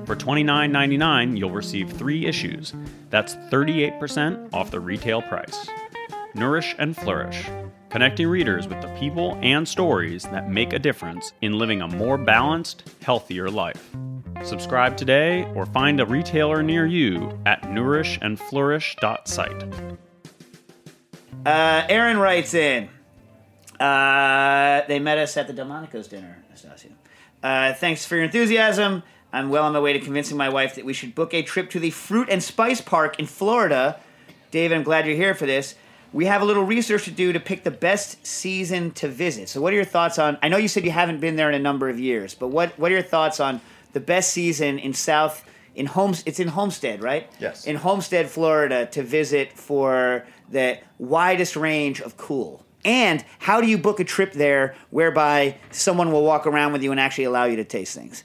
For $29.99, you'll receive three issues. That's 38% off the retail price. Nourish and Flourish, connecting readers with the people and stories that make a difference in living a more balanced, healthier life. Subscribe today or find a retailer near you at nourishandflourish.site. Uh, Aaron writes in. Uh, they met us at the Delmonico's dinner, Nastassia. Uh, thanks for your enthusiasm. I'm well on my way to convincing my wife that we should book a trip to the Fruit and Spice Park in Florida. Dave, I'm glad you're here for this. We have a little research to do to pick the best season to visit. So, what are your thoughts on? I know you said you haven't been there in a number of years, but what what are your thoughts on the best season in South in Homes? It's in Homestead, right? Yes. In Homestead, Florida, to visit for the widest range of cool. And how do you book a trip there whereby someone will walk around with you and actually allow you to taste things?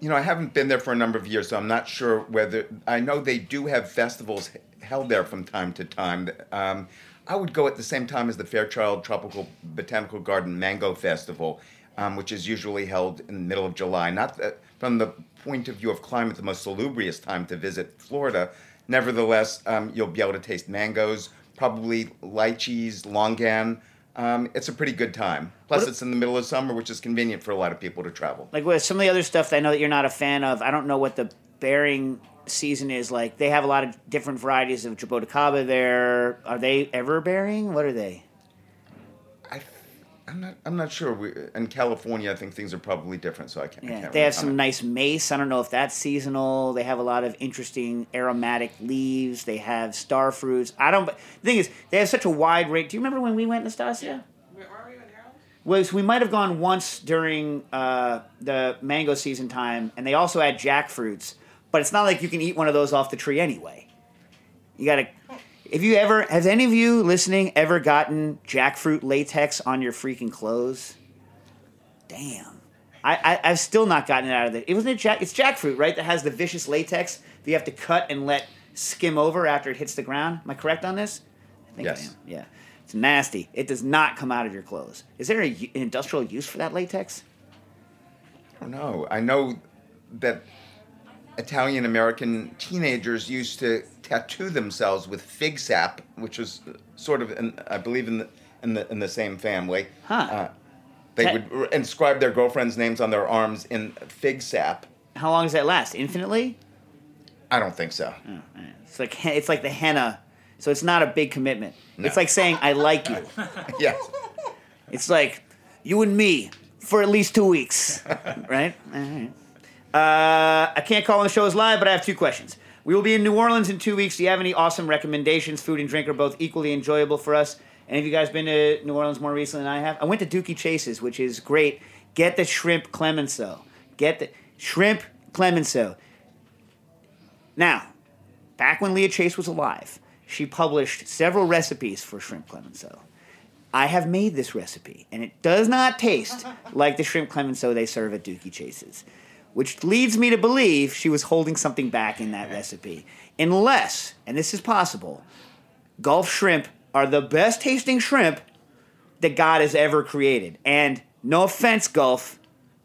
You know, I haven't been there for a number of years, so I'm not sure whether. I know they do have festivals held there from time to time. Um, I would go at the same time as the Fairchild Tropical Botanical Garden Mango Festival, um, which is usually held in the middle of July. Not that, from the point of view of climate, the most salubrious time to visit Florida. Nevertheless, um, you'll be able to taste mangoes, probably lychees, longan. Um, it's a pretty good time. Plus, What- it's in the middle of summer, which is convenient for a lot of people to travel. Like with some of the other stuff that I know that you're not a fan of, I don't know what the bearing season is like. They have a lot of different varieties of jaboticaba there. Are they ever bearing? What are they? I'm not. I'm not sure. We, in California, I think things are probably different, so I can't. I Yeah, can't they really have some comment. nice mace. I don't know if that's seasonal. They have a lot of interesting aromatic leaves. They have star fruits. I don't. The thing is, they have such a wide range. Do you remember when we went, Nastassia? Yeah. Were we in Harold? Was we might have gone once during uh, the mango season time, and they also had jackfruits. But it's not like you can eat one of those off the tree anyway. You gotta. If you ever, has any of you listening ever gotten jackfruit latex on your freaking clothes? Damn. I, I I've still not gotten it out of it. It wasn't it jack. It's jackfruit, right? That has the vicious latex that you have to cut and let skim over after it hits the ground. Am I correct on this? I think I Yes. am. Yeah. It's nasty. It does not come out of your clothes. Is there a, an industrial use for that latex? I don't know. I know that Italian American teenagers used to tattoo themselves with fig sap, which was uh, sort of, in, I believe, in the in the in the same family. Huh. Uh, they Ta- would r- inscribe their girlfriends' names on their arms in fig sap. How long does that last? Infinitely? I don't think so. It's like it's like the henna. So it's not a big commitment. No. It's like saying I like you. yes. It's like you and me for at least two weeks, right? All right. Uh, I can't call on the shows live, but I have two questions. We will be in New Orleans in two weeks. Do you have any awesome recommendations? Food and drink are both equally enjoyable for us. Any of you guys been to New Orleans more recently than I have? I went to Dooky Chase's, which is great. Get the shrimp clemenceau. Get the shrimp clemenceau. Now, back when Leah Chase was alive, she published several recipes for shrimp clemenceau. I have made this recipe, and it does not taste like the shrimp clemenceau they serve at Dooky Chase's, which leads me to believe she was holding something back in that recipe. Unless, and this is possible, Gulf shrimp are the best tasting shrimp that God has ever created. And no offense, Gulf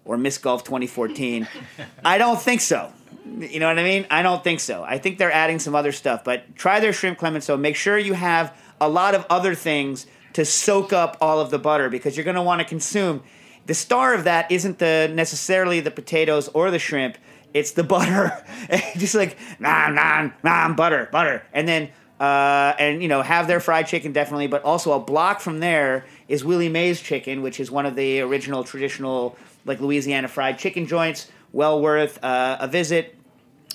or Miss Gulf 2014, I don't think so. You know what I mean? I don't think so. I think they're adding some other stuff, but try their shrimp clemenceau. Make sure you have a lot of other things to soak up all of the butter because you're going to want to consume. The star of that isn't the necessarily the potatoes or the shrimp. It's the butter, just like nom nom nom butter butter, and then uh, and you know have their fried chicken definitely, but also a block from there is Willie Mae's chicken, which is one of the original traditional like Louisiana fried chicken joints. Well worth uh, a visit.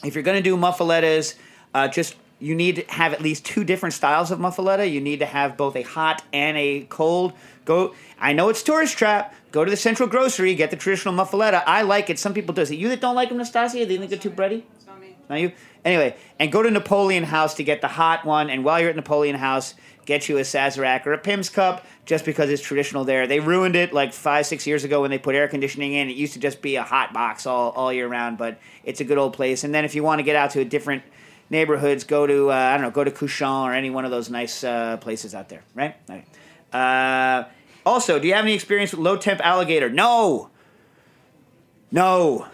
If you're going to do muffalettas, uh, just you need to have at least two different styles of muffaletta. You need to have both a hot and a cold. Go. I know it's tourist trap. Go to the Central Grocery, get the traditional muffaletta. I like it. Some people do. Is it you that don't like them, Nastassia? Do you think they're too bready? It's not me. Not you. Anyway, and go to Napoleon House to get the hot one. And while you're at Napoleon House, get you a Sazerac or a Pimm's cup, just because it's traditional there. They ruined it like five, six years ago when they put air conditioning in. It used to just be a hot box all, all year round, but it's a good old place. And then if you want to get out to a different neighborhoods, go to uh, I don't know, go to Cochon or any one of those nice uh, places out there, right? All right. Uh, Also, do you have any experience with low temp alligator? No. No.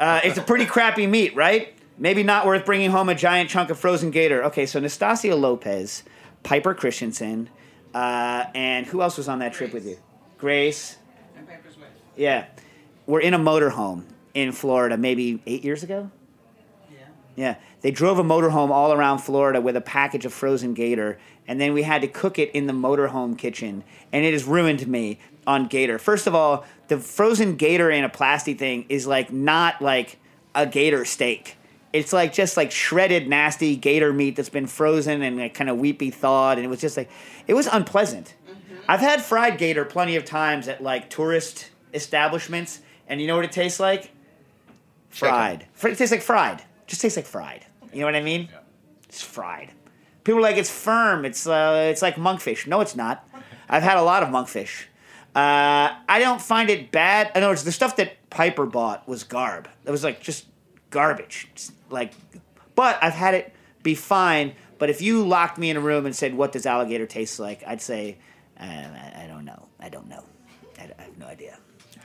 Uh, it's a pretty crappy meat, right? Maybe not worth bringing home a giant chunk of frozen gator. Okay, so Nastassia Lopez, Piper Christensen, uh, and who else was on that trip with you? Grace. Yeah. We're in a motorhome in Florida maybe eight years ago. Yeah, they drove a motorhome all around Florida with a package of frozen gator, and then we had to cook it in the motorhome kitchen, and it has ruined me on gator. First of all, the frozen gator in a plastic thing is like not like a gator steak. It's like just like shredded nasty gator meat that's been frozen and like kind of weepy thawed, and it was just like it was unpleasant. Mm-hmm. I've had fried gator plenty of times at like tourist establishments, and you know what it tastes like? Fried. Fr- It tastes like fried. Just tastes like fried. You know what I mean? It's fried. People are like, it's firm. It's uh, it's like monkfish. No, it's not. I've had a lot of monkfish. Uh, I don't find it bad. In other words, the stuff that Piper bought was garb. It was like just garbage. Like, but I've had it be fine. But if you locked me in a room and said, "What does alligator taste like?" I'd say, uh, I, don't know. I don't know. I, I have no idea.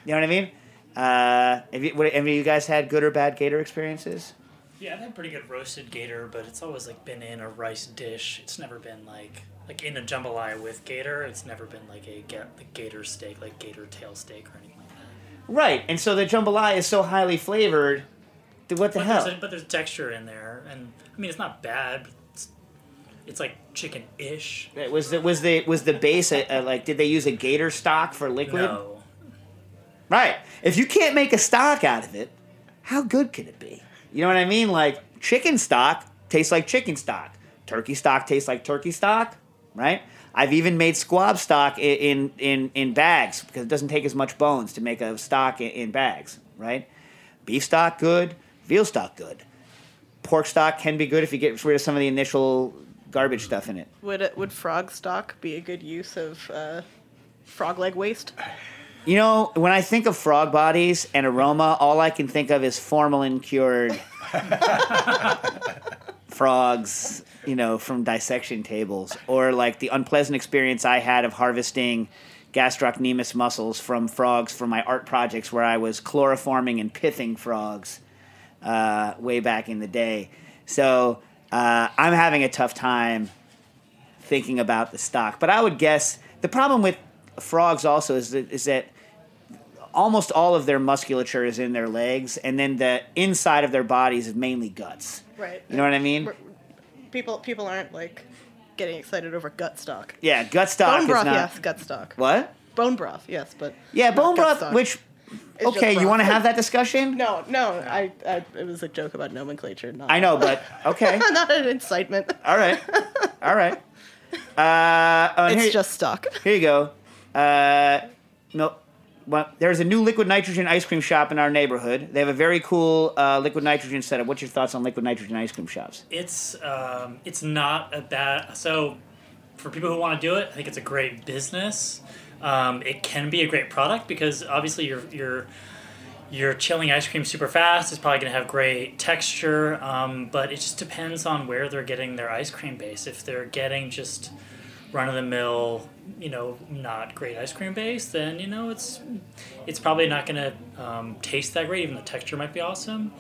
You know what I mean? Uh, have you, what, of you guys had good or bad gator experiences? Yeah, I've had pretty good roasted gator, but it's always like been in a rice dish. It's never been like like in a jambalaya with gator. It's never been like a like gator steak, like gator tail steak or anything like that. Right, and so the jambalaya is so highly flavored. What the but hell? There's a, but there's texture in there, and I mean it's not bad. But it's, it's like chicken-ish. Was the was the was the base a, a, like? Did they use a gator stock for liquid? No. Right. If you can't make a stock out of it, how good can it be? You know what I mean? Like chicken stock tastes like chicken stock. Turkey stock tastes like turkey stock, right? I've even made squab stock in in in bags because it doesn't take as much bones to make a stock in, in bags, right? Beef stock good, veal stock good. Pork stock can be good if you get rid of some of the initial garbage stuff in it. Would it, would frog stock be a good use of uh, frog leg waste? You know, when I think of frog bodies and aroma, all I can think of is formalin cured frogs, you know, from dissection tables, or like the unpleasant experience I had of harvesting gastrocnemius muscles from frogs for my art projects where I was chloroforming and pithing frogs uh, way back in the day. So uh, I'm having a tough time thinking about the stock. But I would guess the problem with frogs also is that, is that almost all of their musculature is in their legs, and then the inside of their bodies is mainly guts. Right. You know what I mean? People people aren't like getting excited over gut stock. Yeah, gut stock Bone is broth, not. yes, gut stock. What? Bone broth, yes, but Yeah, bone broth. Which It's okay, you want to have that discussion? No, no, I, I it was a joke about nomenclature. Not I know, but okay. not an incitement. All right, all right. Uh, oh, It's here- just stock. Here you go. Uh, no, well, there's a new liquid nitrogen ice cream shop in our neighborhood. They have a very cool uh, liquid nitrogen setup. What's your thoughts on liquid nitrogen ice cream shops? It's um, it's not a bad. So for people who want to do it, I think it's a great business. Um, it can be a great product because obviously you're you're you're chilling ice cream super fast. It's probably going to have great texture, um, but it just depends on where they're getting their ice cream base. If they're getting just run of the mill, you know, not great ice cream base, then you know it's it's probably not going to um, taste that great. Even the texture might be awesome,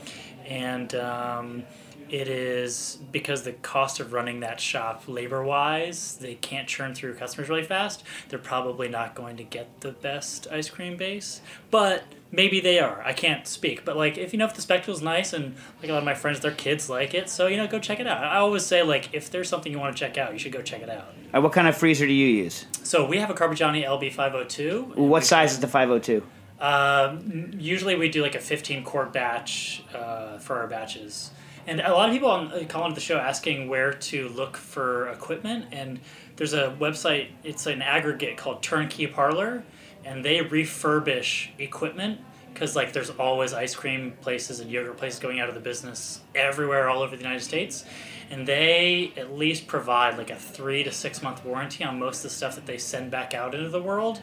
and um, it is because the cost of running that shop labor wise, they can't churn through customers really fast. They're probably not going to get the best ice cream base, but maybe they are. I can't speak, but like if you know if the spectacle's nice and like a lot of my friends, their kids like it, so you know go check it out. I always say like if there's something you want to check out, you should go check it out. Uh, what kind of freezer do you use? So we have a Carpigiani LB502. What size is the 502? Um, usually we do like a 15 quart batch uh, for our batches. And a lot of people on, uh, call into the show asking where to look for equipment. And there's a website, it's an aggregate called Turnkey Parlor, and they refurbish equipment because like there's always ice cream places and yogurt places going out of the business everywhere all over the United States. And they at least provide like a three to six month warranty on most of the stuff that they send back out into the world.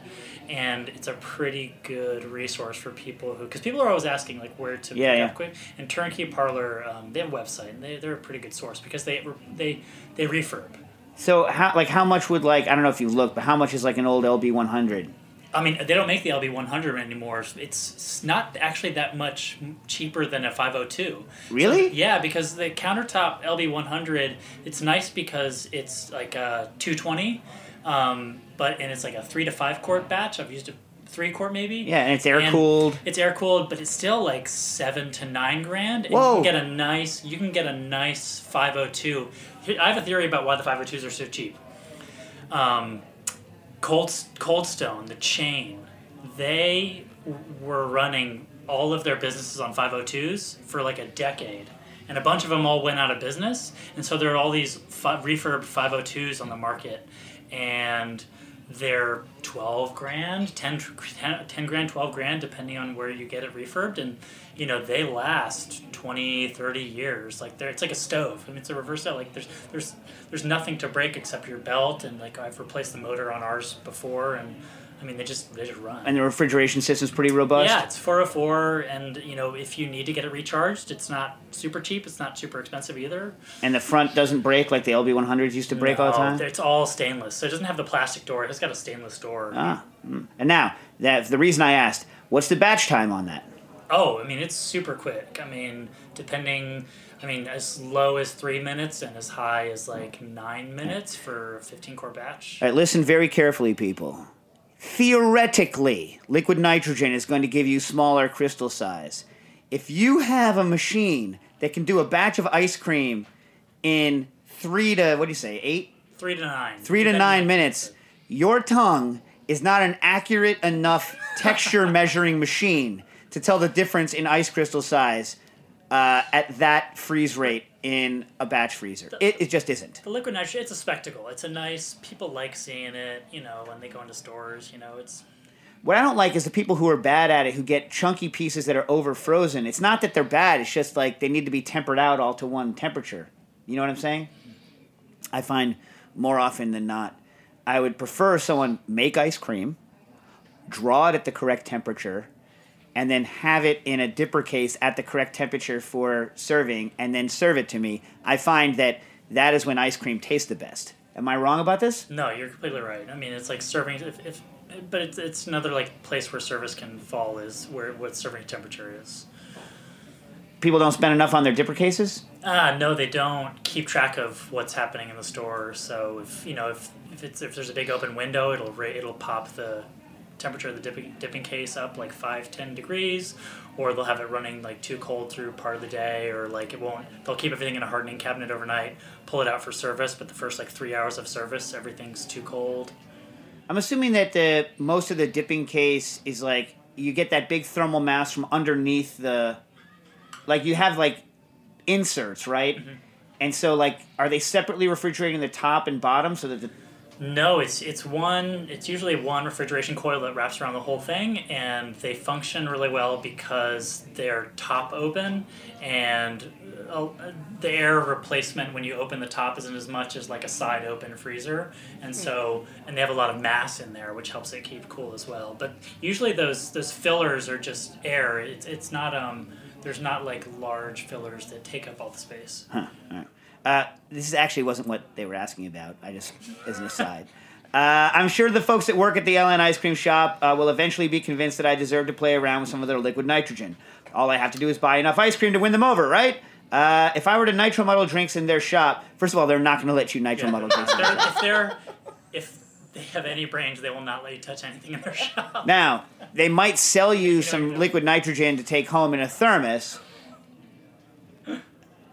And it's a pretty good resource for people who, because people are always asking like where to Yeah, pick yeah. up quick. And Turnkey Parlor, um, they have a website, and they, they're a pretty good source because they they they refurb. So how like how much would like I don't know if you look, but how much is like an old LB one hundred? I mean, they don't make the LB 100 anymore. It's not actually that much cheaper than a 502. Really? So, yeah, because the countertop LB 100, it's nice because it's like a 220, um, but and it's like a three to five quart batch. I've used a three quart maybe. Yeah, and it's air cooled. It's air cooled, but it's still like seven to nine grand. And Whoa. You can get a nice. You can get a nice 502. I have a theory about why the 502s are so cheap. Um, Cold Cold Stone, the chain, they were running all of their businesses on 502s for like a decade. And a bunch of them all went out of business. And so there are all these fi- refurb 502s on the market. And they're 12 grand, 10, 10, 10 grand, 12 grand, depending on where you get it refurbed. And, you know, they last 20, 30 years. Like, they're, it's like a stove. I mean, it's a reverse out. Like, there's, there's, there's nothing to break except your belt. And, like, I've replaced the motor on ours before. And, I mean, they just, they just run. And the refrigeration system's pretty robust. Yeah, it's 404, and you know if you need to get it recharged, it's not super cheap. It's not super expensive either. And the front doesn't break like the LB one hundreds used to break all the time. It's all stainless, so it doesn't have the plastic door. It's got a stainless door. Ah, mm. and now that the reason I asked, what's the batch time on that? Oh, I mean it's super quick. I mean, depending, I mean as low as three minutes and as high as like nine minutes for a 15 core batch. All right, listen very carefully, people. Theoretically, liquid nitrogen is going to give you smaller crystal size. If you have a machine that can do a batch of ice cream in three to what do you say, eight, Three to nine. three to nine minutes, your tongue is not an accurate enough texture measuring machine to tell the difference in ice crystal size uh, at that freeze rate in a batch freezer. It, it just isn't. The liquid nitrogen, it's a spectacle. It's a nice. People like seeing it. You know, when they go into stores. You know, it's What I don't like is the people who are bad at it who get chunky pieces that are over frozen. It's not that they're bad, it's just like they need to be tempered out all to one temperature. You know what I'm saying? I find more often than not, I would prefer someone make ice cream, draw it at the correct temperature, and then have it in a dipper case at the correct temperature for serving, and then serve it to me. I find that that is when ice cream tastes the best. Am I wrong about this? No, you're completely right. I mean, it's like serving. If, if but it's, it's another like place where service can fall is where what serving temperature is. People don't spend enough on their dipper cases? Ah, no, they don't keep track of what's happening in the store. So if you know if, if it's if there's a big open window, it'll ra- it'll pop the temperature of the dipping dipping case up like five ten degrees, or they'll have it running like too cold through part of the day, or like it won't. They'll keep everything in a hardening cabinet overnight, pull it out for service, but the first like three hours of service, everything's too cold. I'm assuming that the most of the dipping case is like you get that big thermal mass from underneath the, like you have like inserts, right? Mm-hmm. And so like, are they separately refrigerating the top and bottom so that the No, it's it's one. It's usually one refrigeration coil that wraps around the whole thing, and they function really well because they're top open, and uh, the air replacement when you open the top isn't as much as like a side open freezer, and so and they have a lot of mass in there, which helps it keep cool as well. But usually those those fillers are just air. It's it's not um. There's not like large fillers that take up all the space. Huh. All right. Uh, this actually wasn't what they were asking about. I just, as an aside. Uh, I'm sure the folks that work at the LN Ice Cream Shop uh, will eventually be convinced that I deserve to play around with some of their liquid nitrogen. All I have to do is buy enough ice cream to win them over, right? Uh, if I were to nitro muddle drinks in their shop, first of all, they're not going to let you nitro muddle drinks. in their shop. if they're if they have any brains, they will not let you touch anything in their shop. Now, they might sell you some liquid nitrogen to take home in a thermos.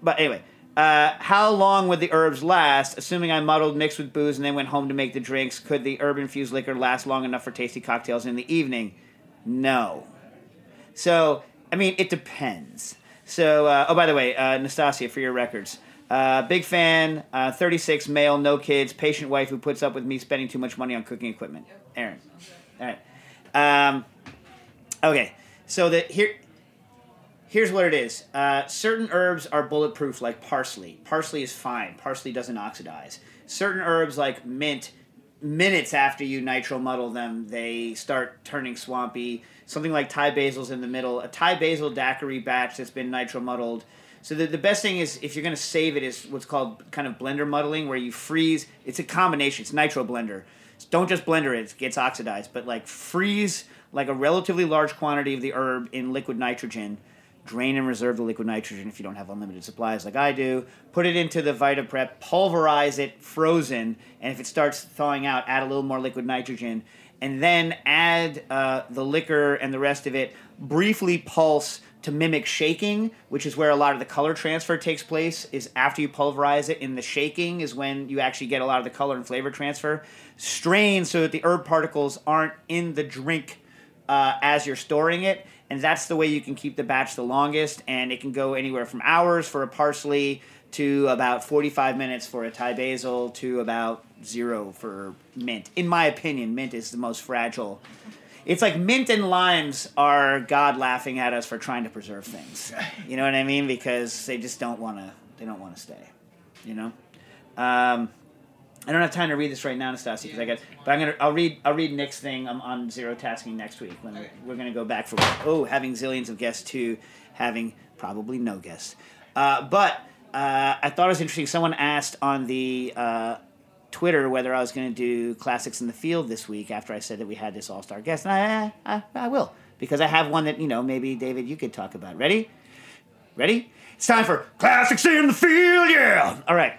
But anyway, uh, how long would the herbs last? Assuming I muddled, mixed with booze, and then went home to make the drinks, could the herb infused liquor last long enough for tasty cocktails in the evening? No. So, I mean, it depends. So, uh, oh, by the way, uh, Nastassia, for your records. Uh, big fan, uh, 36, male, no kids, patient wife who puts up with me spending too much money on cooking equipment. Aaron. All right. Um, okay, so the here, here's what it is. Uh, certain herbs are bulletproof, like parsley. Parsley is fine. Parsley doesn't oxidize. Certain herbs, like mint, minutes after you nitro muddle them, they start turning swampy. Something like Thai basil's in the middle. A Thai basil daiquiri batch that's been nitro muddled So the, the best thing is if you're going to save it is what's called kind of blender muddling, where you freeze. It's a combination. It's nitro blender. Don't just blender it; it gets oxidized. But like freeze like a relatively large quantity of the herb in liquid nitrogen. Drain and reserve the liquid nitrogen if you don't have unlimited supplies like I do. Put it into the Vita Prep, pulverize it frozen, and if it starts thawing out, add a little more liquid nitrogen, and then add uh, the liquor and the rest of it. Briefly pulse to mimic shaking, which is where a lot of the color transfer takes place. Is after you pulverize it, in the shaking is when you actually get a lot of the color and flavor transfer. Strain so that the herb particles aren't in the drink uh, as you're storing it, and that's the way you can keep the batch the longest. And it can go anywhere from hours for a parsley to about 45 minutes for a Thai basil to about zero for mint. In my opinion, mint is the most fragile. It's like mint and limes are God laughing at us for trying to preserve things. You know what I mean? Because they just don't want to. They don't want to stay. You know. Um, I don't have time to read this right now, Nastasi, because I got. But I'm gonna. I'll read. I'll read Nick's thing on, on zero tasking next week when we're, we're gonna go back from oh having zillions of guests to having probably no guests. Uh, but uh, I thought it was interesting. Someone asked on the uh, Twitter whether I was going to do classics in the field this week after I said that we had this all star guest, and I, I I will because I have one that you know maybe David you could talk about. Ready? Ready? It's time for classics in the field. Yeah. All right.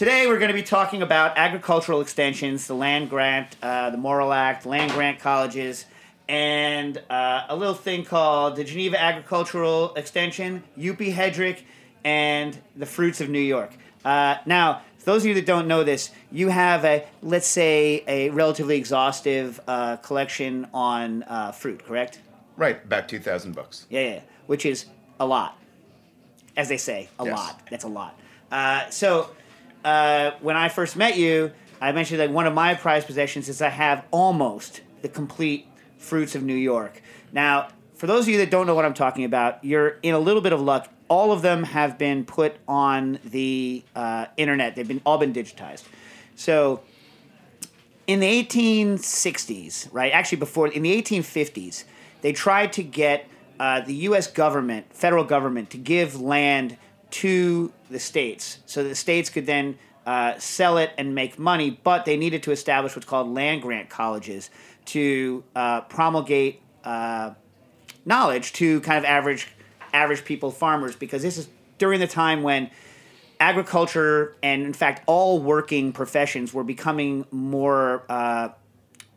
Today we're going to be talking about agricultural extensions, the land grant, uh, the Morrill Act, land grant colleges, and uh, a little thing called the Geneva Agricultural Extension, UP Hedrick, and the Fruits of New York. Uh, now, for those of you that don't know this, you have a, let's say, a relatively exhaustive uh, collection on uh, fruit, correct? Right, about 2,000 books. Yeah, yeah, which is a lot. As they say, a Yes. lot. That's a lot. Uh, so, uh, when I first met you, I mentioned that one of my prized possessions is I have almost the complete Fruits of New York. Now, for those of you that don't know what I'm talking about, you're in a little bit of luck. All of them have been put on the uh, internet. They've been all been digitized. So, in the 1860s, right? Actually, before in the 1850s, they tried to get uh, the U.S. government, federal government, to give land to the states, so the states could then uh, sell it and make money. But they needed to establish what's called land grant colleges to uh, promulgate uh, knowledge to kind of average average people, farmers, because this is during the time when agriculture and in fact all working professions were becoming more uh,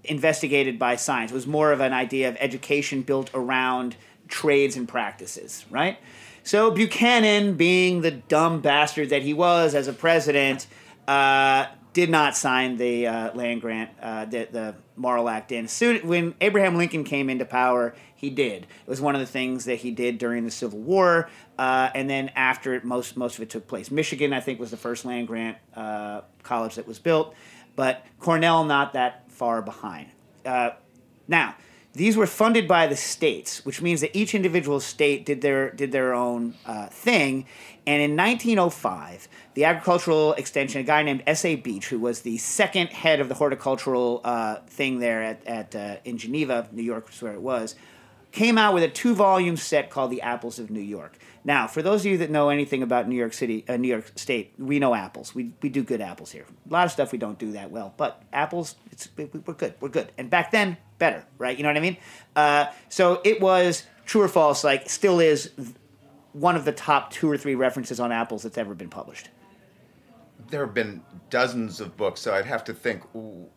investigated by science. It was more of an idea of education built around trades and practices, right? So Buchanan, being the dumb bastard that he was as a president, uh, did not sign the uh, land grant, uh, the, the Morrill Act in. Soon, when Abraham Lincoln came into power, he did. It was one of the things that he did during the Civil War, uh, and then after it, most most of it took place. Michigan, I think, was the first land grant uh, college that was built, but Cornell not that far behind. Uh, now, these were funded by the states, which means that each individual state did their did their own uh, thing. And in 1905, the agricultural extension, a guy named S.A. Beach, who was the second head of the horticultural uh, thing there at, at uh, in Geneva, New York, was where it was, came out with a two volume set called The Apples of New York. Now, for those of you that know anything about New York City, uh, New York State, we know apples. We, we do good apples here. A lot of stuff we don't do that well, but apples, we're good. We're good. And back then, better, right? You know what I mean? Uh, so it was true or false, like, still is one of the top two or three references on apples that's ever been published. There have been dozens of books, so I'd have to think ooh,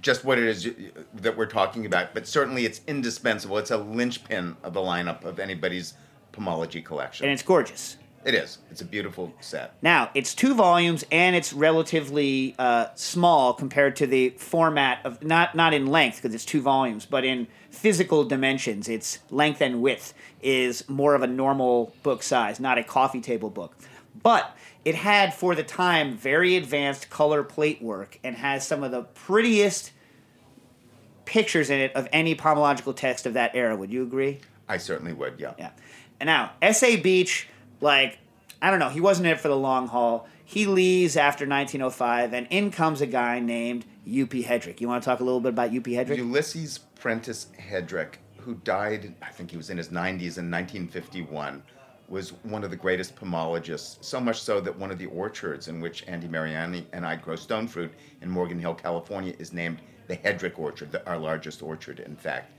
just what it is that we're talking about. But certainly, it's indispensable. It's a linchpin of the lineup of anybody's pomology collection. And it's gorgeous. It is. It's a beautiful set. Now, it's two volumes and it's relatively uh, small compared to the format of not not in length because it's two volumes, but in physical dimensions, its length and width is more of a normal book size, not a coffee table book. But it had for the time very advanced color plate work and has some of the prettiest pictures in it of any pomological text of that era. Would you agree? I certainly would. Yeah. Yeah. And now, S.A. Beach, like, I don't know, he wasn't in it for the long haul. He leaves after 1905, and in comes a guy named U.P. Hedrick. You want to talk a little bit about U.P. Hedrick? Ulysses Prentice Hedrick, who died, I think he was in his 90s in 1951, was one of the greatest pomologists, so much so that one of the orchards in which Andy Mariani and I grow stone fruit in Morgan Hill, California, is named the Hedrick Orchard, the, our largest orchard, in fact.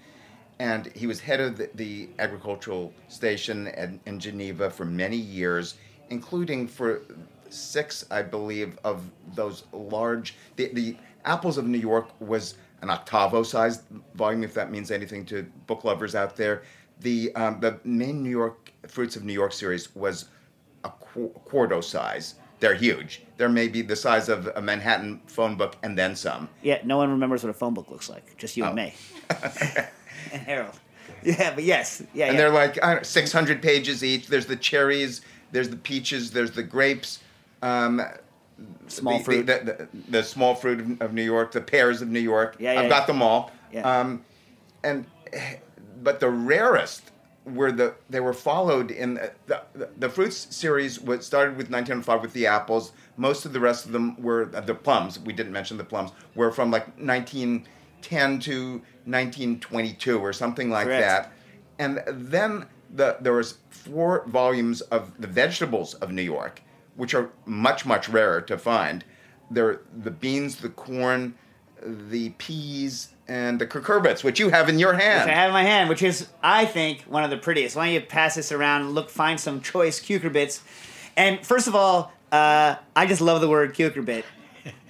And he was head of the, the agricultural station in, in Geneva for many years, including for six, I believe, of those large. The, the Apples of New York was an octavo sized volume, if that means anything to book lovers out there. The, um, the main New York Fruits of New York series was a qu- quarto size. They're huge. They're maybe the size of a Manhattan phone book and then some. Yeah, no one remembers what a phone book looks like. Just you and me. and Harold. Yeah, but yes. Yeah, and yeah. they're like know, 600 pages each. There's the cherries, there's the peaches, there's the grapes. Um, Small the, fruit. The, the, the, small fruit of, of New York, the pears of New York. Yeah, yeah, I've got yeah. them all. Yeah. Um, and but the rarest were the they were followed in the the, the fruits series was started with 1905 with the apples. Most of the rest of them were uh, the plums. We didn't mention the plums. Were from like 1910 to 1922 or something like Correct. that. And then the, there was four volumes of the vegetables of New York, which are much much rarer to find. There the beans, the corn, the peas, and the cucurbits, which you have in your hand. Which I have in my hand, which is, I think, one of the prettiest. Why don't you pass this around look, find some choice cucurbits? And first of all, uh, I just love the word cucurbit.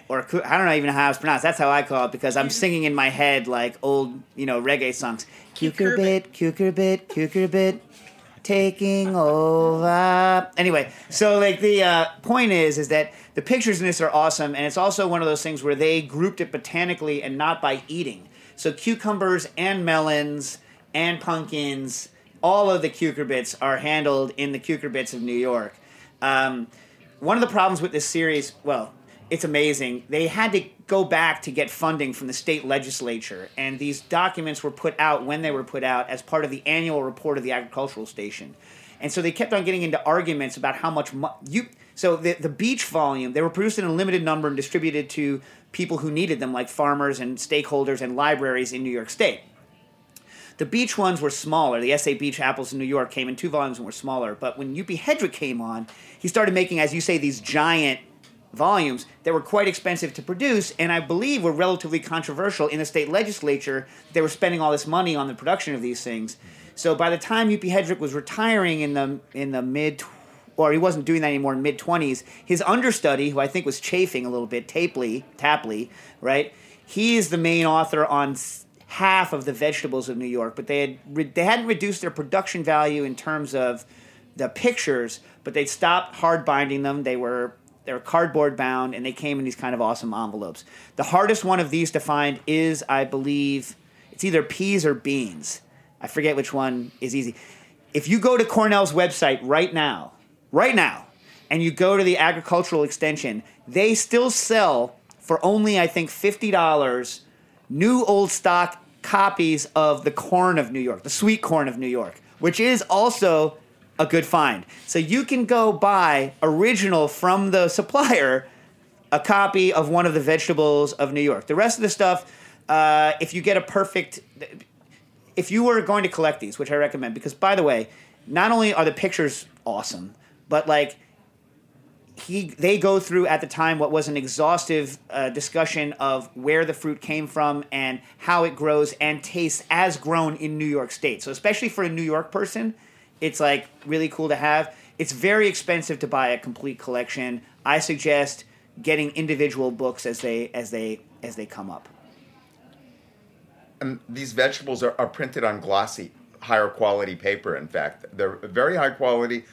Or cu- I don't know even how it's pronounced. That's how I call it because I'm singing in my head like old, you know, reggae songs. Cucurbit, cucurbit, cucurbit, taking over. Anyway, so like the uh, point is, is that the pictures in this are awesome, and it's also one of those things where they grouped it botanically and not by eating. So cucumbers and melons and pumpkins, all of the cucurbits are handled in the cucurbits of New York. Um, one of the problems with this series, well, it's amazing. They had to go back to get funding from the state legislature, and these documents were put out when they were put out as part of the annual report of the agricultural station. And so they kept on getting into arguments about how much mo- you. So the the Beach volume, they were produced in a limited number and distributed to people who needed them, like farmers and stakeholders and libraries in New York State. The Beach ones were smaller. The SA Beach apples in New York came in two volumes and were smaller. But when UP Hedrick came on, he started making, as you say, these giant volumes that were quite expensive to produce, and I believe were relatively controversial in the state legislature. They were spending all this money on the production of these things. So by the time UP Hedrick was retiring in the in the mid, or he wasn't doing that anymore in mid twenties, his understudy, who I think was chafing a little bit, Tapley, Tapley, right? He is the main author on half of the vegetables of New York, but they had re- they hadn't reduced their production value in terms of the pictures, but they'd stopped hard binding them. They were they were cardboard bound, and they came in these kind of awesome envelopes. The hardest one of these to find is, I believe, it's either peas or beans. I forget which one is easy. If you go to Cornell's website right now, right now, and you go to the agricultural extension, they still sell for only I think fifty dollars new old stock copies of the corn of New York, the sweet corn of New York, which is also a good find. So you can go buy original from the supplier a copy of one of the vegetables of New York. The rest of the stuff, uh, if you get a perfect, if you were going to collect these, which I recommend, because by the way, not only are the pictures awesome, but like he they go through at the time what was an exhaustive uh, discussion of where the fruit came from and how it grows and tastes as grown in New York State. So especially for a New York person, it's like really cool to have. It's very expensive to buy a complete collection. I suggest getting individual books as they as they as they come up. And these vegetables are, are printed on glossy, higher quality paper. In fact, they're very high quality.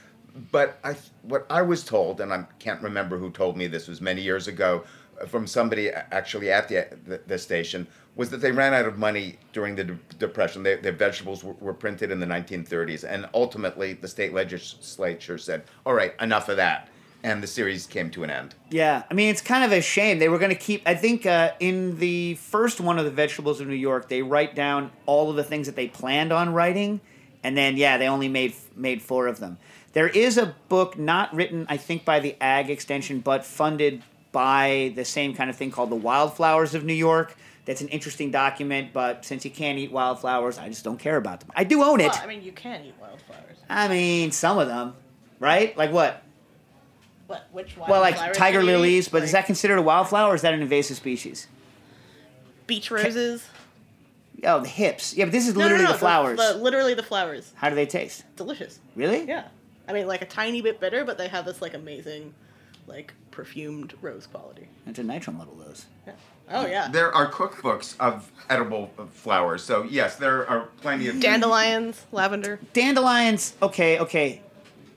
But I, what I was told, and I can't remember who told me this was many years ago, uh, from somebody actually at the the, the station, was that they ran out of money during the de- depression. They, their vegetables were, were printed in the 1930s, and ultimately the state legislature said, "All right, enough of that," and the series came to an end. Yeah, I mean it's kind of a shame. They were going to keep. I think uh, in the first one of the vegetables of New York, they write down all of the things that they planned on writing, and then yeah, they only made made four of them. There is a book not written, I think, by the Ag Extension, but funded by the same kind of thing called the Wildflowers of New York. that's an interesting document. But since you can't eat wildflowers, I just don't care about them. I do own it. Well, I mean, you can eat wildflowers. I mean, some of them, right? Like what? What? Which wildflowers? Well, like tiger eat? lilies, but is that considered a wildflower or is that an invasive species? beach roses? Oh, the hips. Yeah, but this is No, no, literally no, the flowers. The, literally the flowers. How do they taste? Delicious. Really? Yeah. I mean, like a tiny bit bitter, but they have this like amazing, like perfumed rose quality. That's a nitro muddle, those. Yeah. Oh yeah. There are cookbooks of edible uh, flowers, so yes, there are plenty of Dandelions, lavender. Dandelions, okay, okay.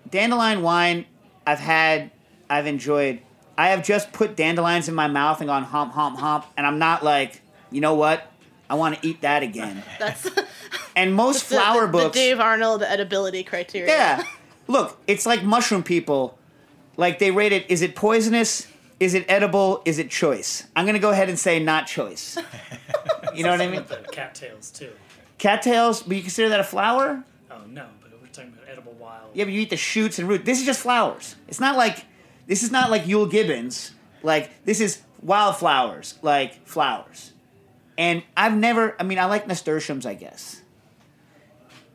Dandelion wine, I've had, I've enjoyed. I have just put dandelions in my mouth and gone hump, hump, hump, and I'm not like, you know what? I want to eat that again. That's And most the- flower the, books. The Dave Arnold edibility criteria. Yeah. Look, it's like mushroom people. Like they rate it is it poisonous? Is it edible? Is it choice? I'm going to go ahead and say not choice. You know what I mean? The cattails too. Cattails, but you consider that a flower? Oh no, but we're talking about edible wild. Yeah, but you eat the shoots and root. This is just flowers. It's not like this is not like Euell Gibbons. Like this is wildflowers, like flowers. And I've never. I mean, I like nasturtiums, I guess.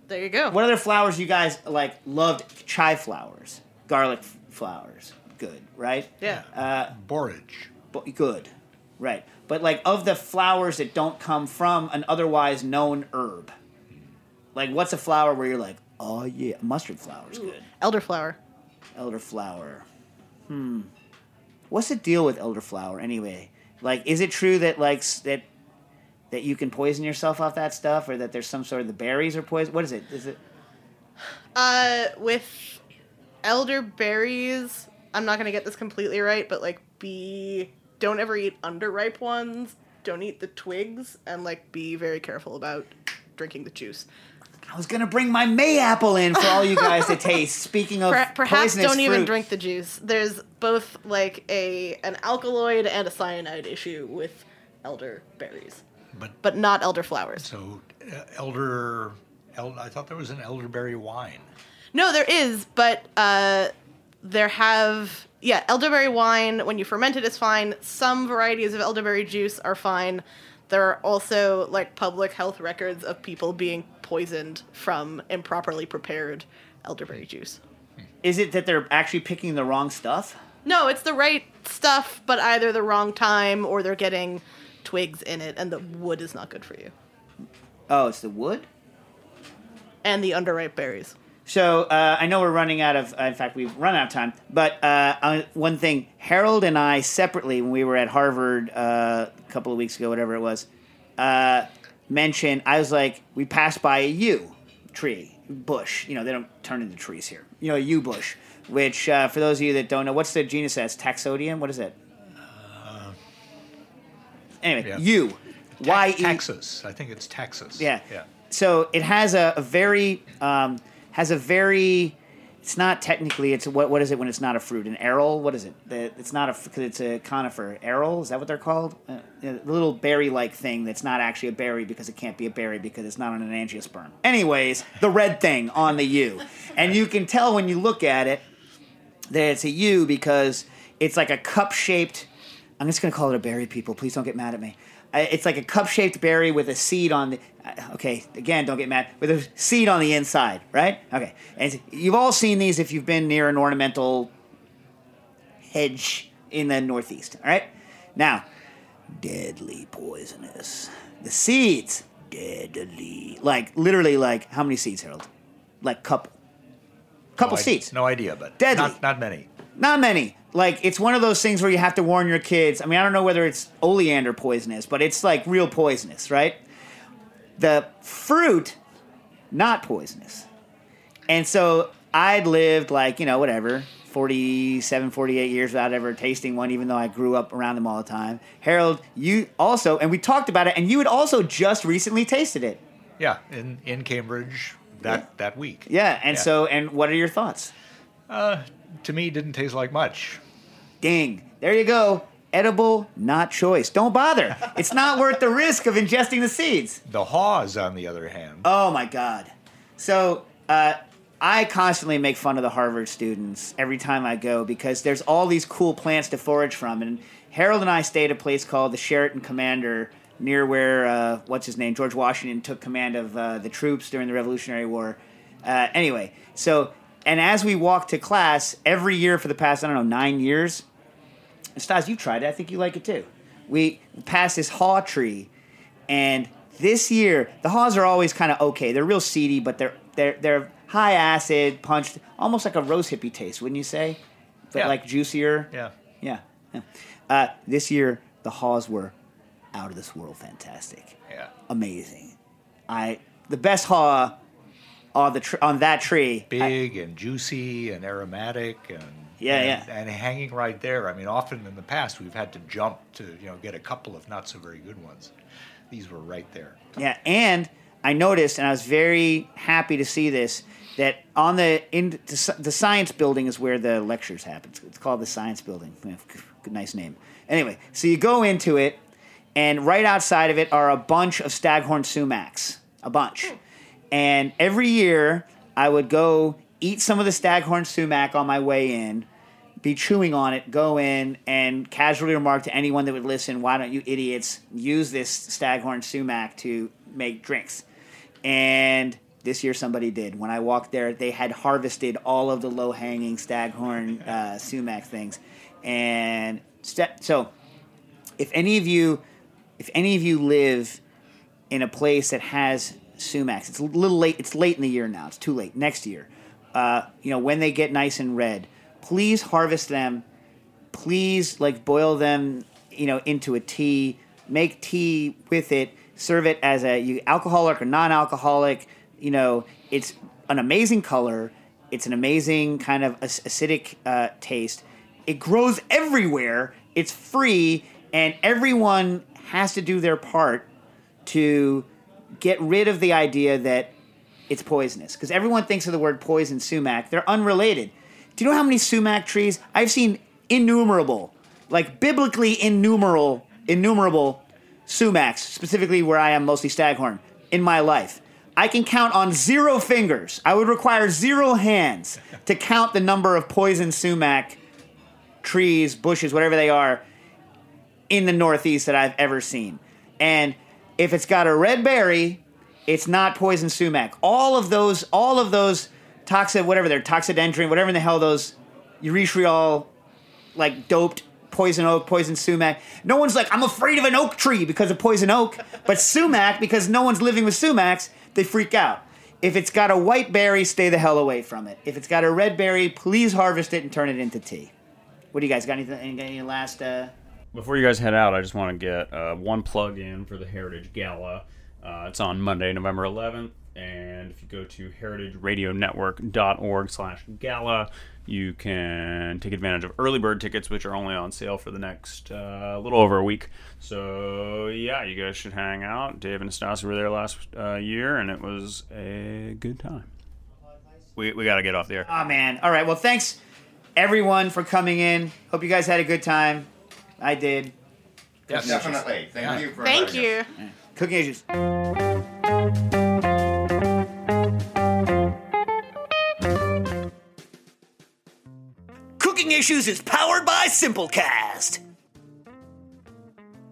There you go. What other flowers you guys like loved? Chai flowers, garlic f- flowers, good, right? Yeah. Uh, Borage. bu- good, right? But like of the flowers that don't come from an otherwise known herb, like what's a flower where you're like, oh yeah, mustard flower's good. Elderflower. Elderflower. Hmm. What's the deal with elderflower anyway? Like, is it true that like s- that that you can poison yourself off that stuff, or that there's some sort of the berries are poison? What is it? Is it? Uh, with elderberries, I'm not gonna get this completely right, but like be don't ever eat underripe ones. Don't eat the twigs, and like be very careful about drinking the juice. I was gonna bring my mayapple in for all you guys to taste. Speaking of Per- perhaps don't even drink the juice. There's both like a an alkaloid and a cyanide issue with elderberries, But but not elderflowers. so uh, elder, el- I thought there was an elderberry wine. No, there is, but uh, there have yeah, elderberry wine when you ferment it is fine. Some varieties of elderberry juice are fine. There are also like public health records of people being poisoned from improperly prepared elderberry juice. Is it that they're actually picking the wrong stuff? No, it's the right stuff, but either the wrong time or they're getting twigs in it, and the wood is not good for you. Oh, it's the wood. And the underripe berries. So uh, I know we're running out of. Uh, in fact, we've run out of time. But uh, uh, one thing, Harold and I separately, when we were at Harvard uh, a couple of weeks ago, whatever it was, uh, mentioned. I was like, we passed by a yew tree bush. You know, they don't turn into trees here. You know, a yew bush. Which, uh, for those of you that don't know, what's the genus that's Taxodium? What is it? Anyway, yeah. yew. Y E Taxus. I think it's Taxus. yeah. Yeah. So it has a, a very um, has a very. It's not technically. It's what what is it when it's not a fruit? An aril? What is it? The, it's not a because it's a conifer. Aril is that what they're called? Uh, a little berry like thing that's not actually a berry because it can't be a berry because it's not on an angiosperm. Anyways, the red thing on the yew, and you can tell when you look at it that it's a yew because it's like a cup shaped. I'm just gonna call it a berry, people. Please don't get mad at me. It's like a cup shaped berry with a seed on the. uh, Okay, again, don't get mad. With a seed on the inside, right? Okay, and you've all seen these if you've been near an ornamental hedge in the Northeast. All right, now, deadly poisonous. The seeds, deadly. Like literally, like how many seeds, Harold? Like couple, couple no, seeds. No idea, but Deadly. Not, not many. Not many. Like it's one of those things where you have to warn your kids. I mean, I don't know whether it's oleander poisonous, but it's like real poisonous, right? The fruit, not poisonous. And so I'd lived like, you know, whatever, 47, 48 years without ever tasting one, even though I grew up around them all the time. Harold, you also, and we talked about it, and you had also just recently tasted it. Yeah, in in Cambridge that that week. Yeah, and Yeah. so, and what are your thoughts? Uh, to me, didn't taste like much. Ding. There you go. Edible, not choice. Don't bother. It's not worth the risk of ingesting the seeds. The haws, on the other hand, Oh my God. So uh, I constantly make fun of the Harvard students every time I go because there's all these cool plants to forage from. And Harold and I stayed at a place called the Sheraton Commander near where uh, what's his name George Washington took command of uh, the troops during the Revolutionary War. Uh, anyway, so and as we walk to class every year for the past I don't know nine years, Stas, you tried it. I think you like it too. We pass this haw tree, and this year the haws are always kind of okay. They're real seedy, but they're they're they're high acid, punched, almost like a rose hippie taste, wouldn't you say? But Yeah. like juicier. Yeah. Yeah. yeah. Uh, this year the haws were out of this world fantastic. Yeah. Amazing. I the best haw on the tr- on that tree. I- Big and juicy and aromatic and Yeah, and, yeah. and hanging right there. I mean, often in the past we've had to jump to you know get a couple of not so very good ones. These were right there. Yeah, and I noticed, and I was very happy to see this, that on the in the, science building is where the lectures happen. It's- It's called the science building. Good, nice name. Anyway, so you go into it, and right outside of it are a bunch of staghorn sumacs, a bunch. Hmm. And every year, I would go eat some of the staghorn sumac on my way in, be chewing on it, go in, and casually remark to anyone that would listen, why don't you idiots use this staghorn sumac to make drinks? And this year somebody did. When I walked there, they had harvested all of the low hanging staghorn uh, sumac things. And sta- so, if any of you, if any of you live in a place that has sumacs, it's a little late. It's late in the year now. It's too late. Next year, uh, you know, when they get nice and red, please harvest them. Please, like boil them, you know, into a tea. Make tea with it. Serve it as a you, alcoholic or non-alcoholic. You know, it's an amazing color. It's an amazing kind of acidic uh, taste. It grows everywhere. It's free, and everyone has to do their part to get rid of the idea that it's poisonous. Because everyone thinks of the word poison sumac. They're unrelated. Do you know how many sumac trees? I've seen innumerable, like biblically innumerable, innumerable sumacs, specifically where I am mostly staghorn, in my life. I can count on zero fingers. I would require zero hands to count the number of poison sumac trees, bushes, whatever they are, in the Northeast that I've ever seen. And if it's got a red berry, it's not poison sumac. All of those, all of those toxic, whatever they're Toxicodendron, whatever in the hell those urushiol, like doped poison oak, poison sumac. No one's like, I'm afraid of an oak tree because of poison oak, but sumac because no one's living with sumacs, they freak out. If it's got a white berry, stay the hell away from it. If it's got a red berry, please harvest it and turn it into tea. What do you guys got? Anything? Any, any last? Uh, Before you guys head out, I just want to get uh, one plug in for the Heritage Gala. Uh, it's on Monday, November 11th, and if you go to heritageradionetwork.org slash gala, you can take advantage of early bird tickets, which are only on sale for the next uh, little over a week. So, yeah, you guys should hang out. Dave and Stas were there last uh, year, and it was a good time. We, we got to get off the air. Oh man! All right. Well, thanks everyone for coming in. Hope you guys had a good time. I did. Yes. Definitely. Thank Yeah. you for Thank you. us. Cooking issues. Cooking Issues is powered by Simplecast.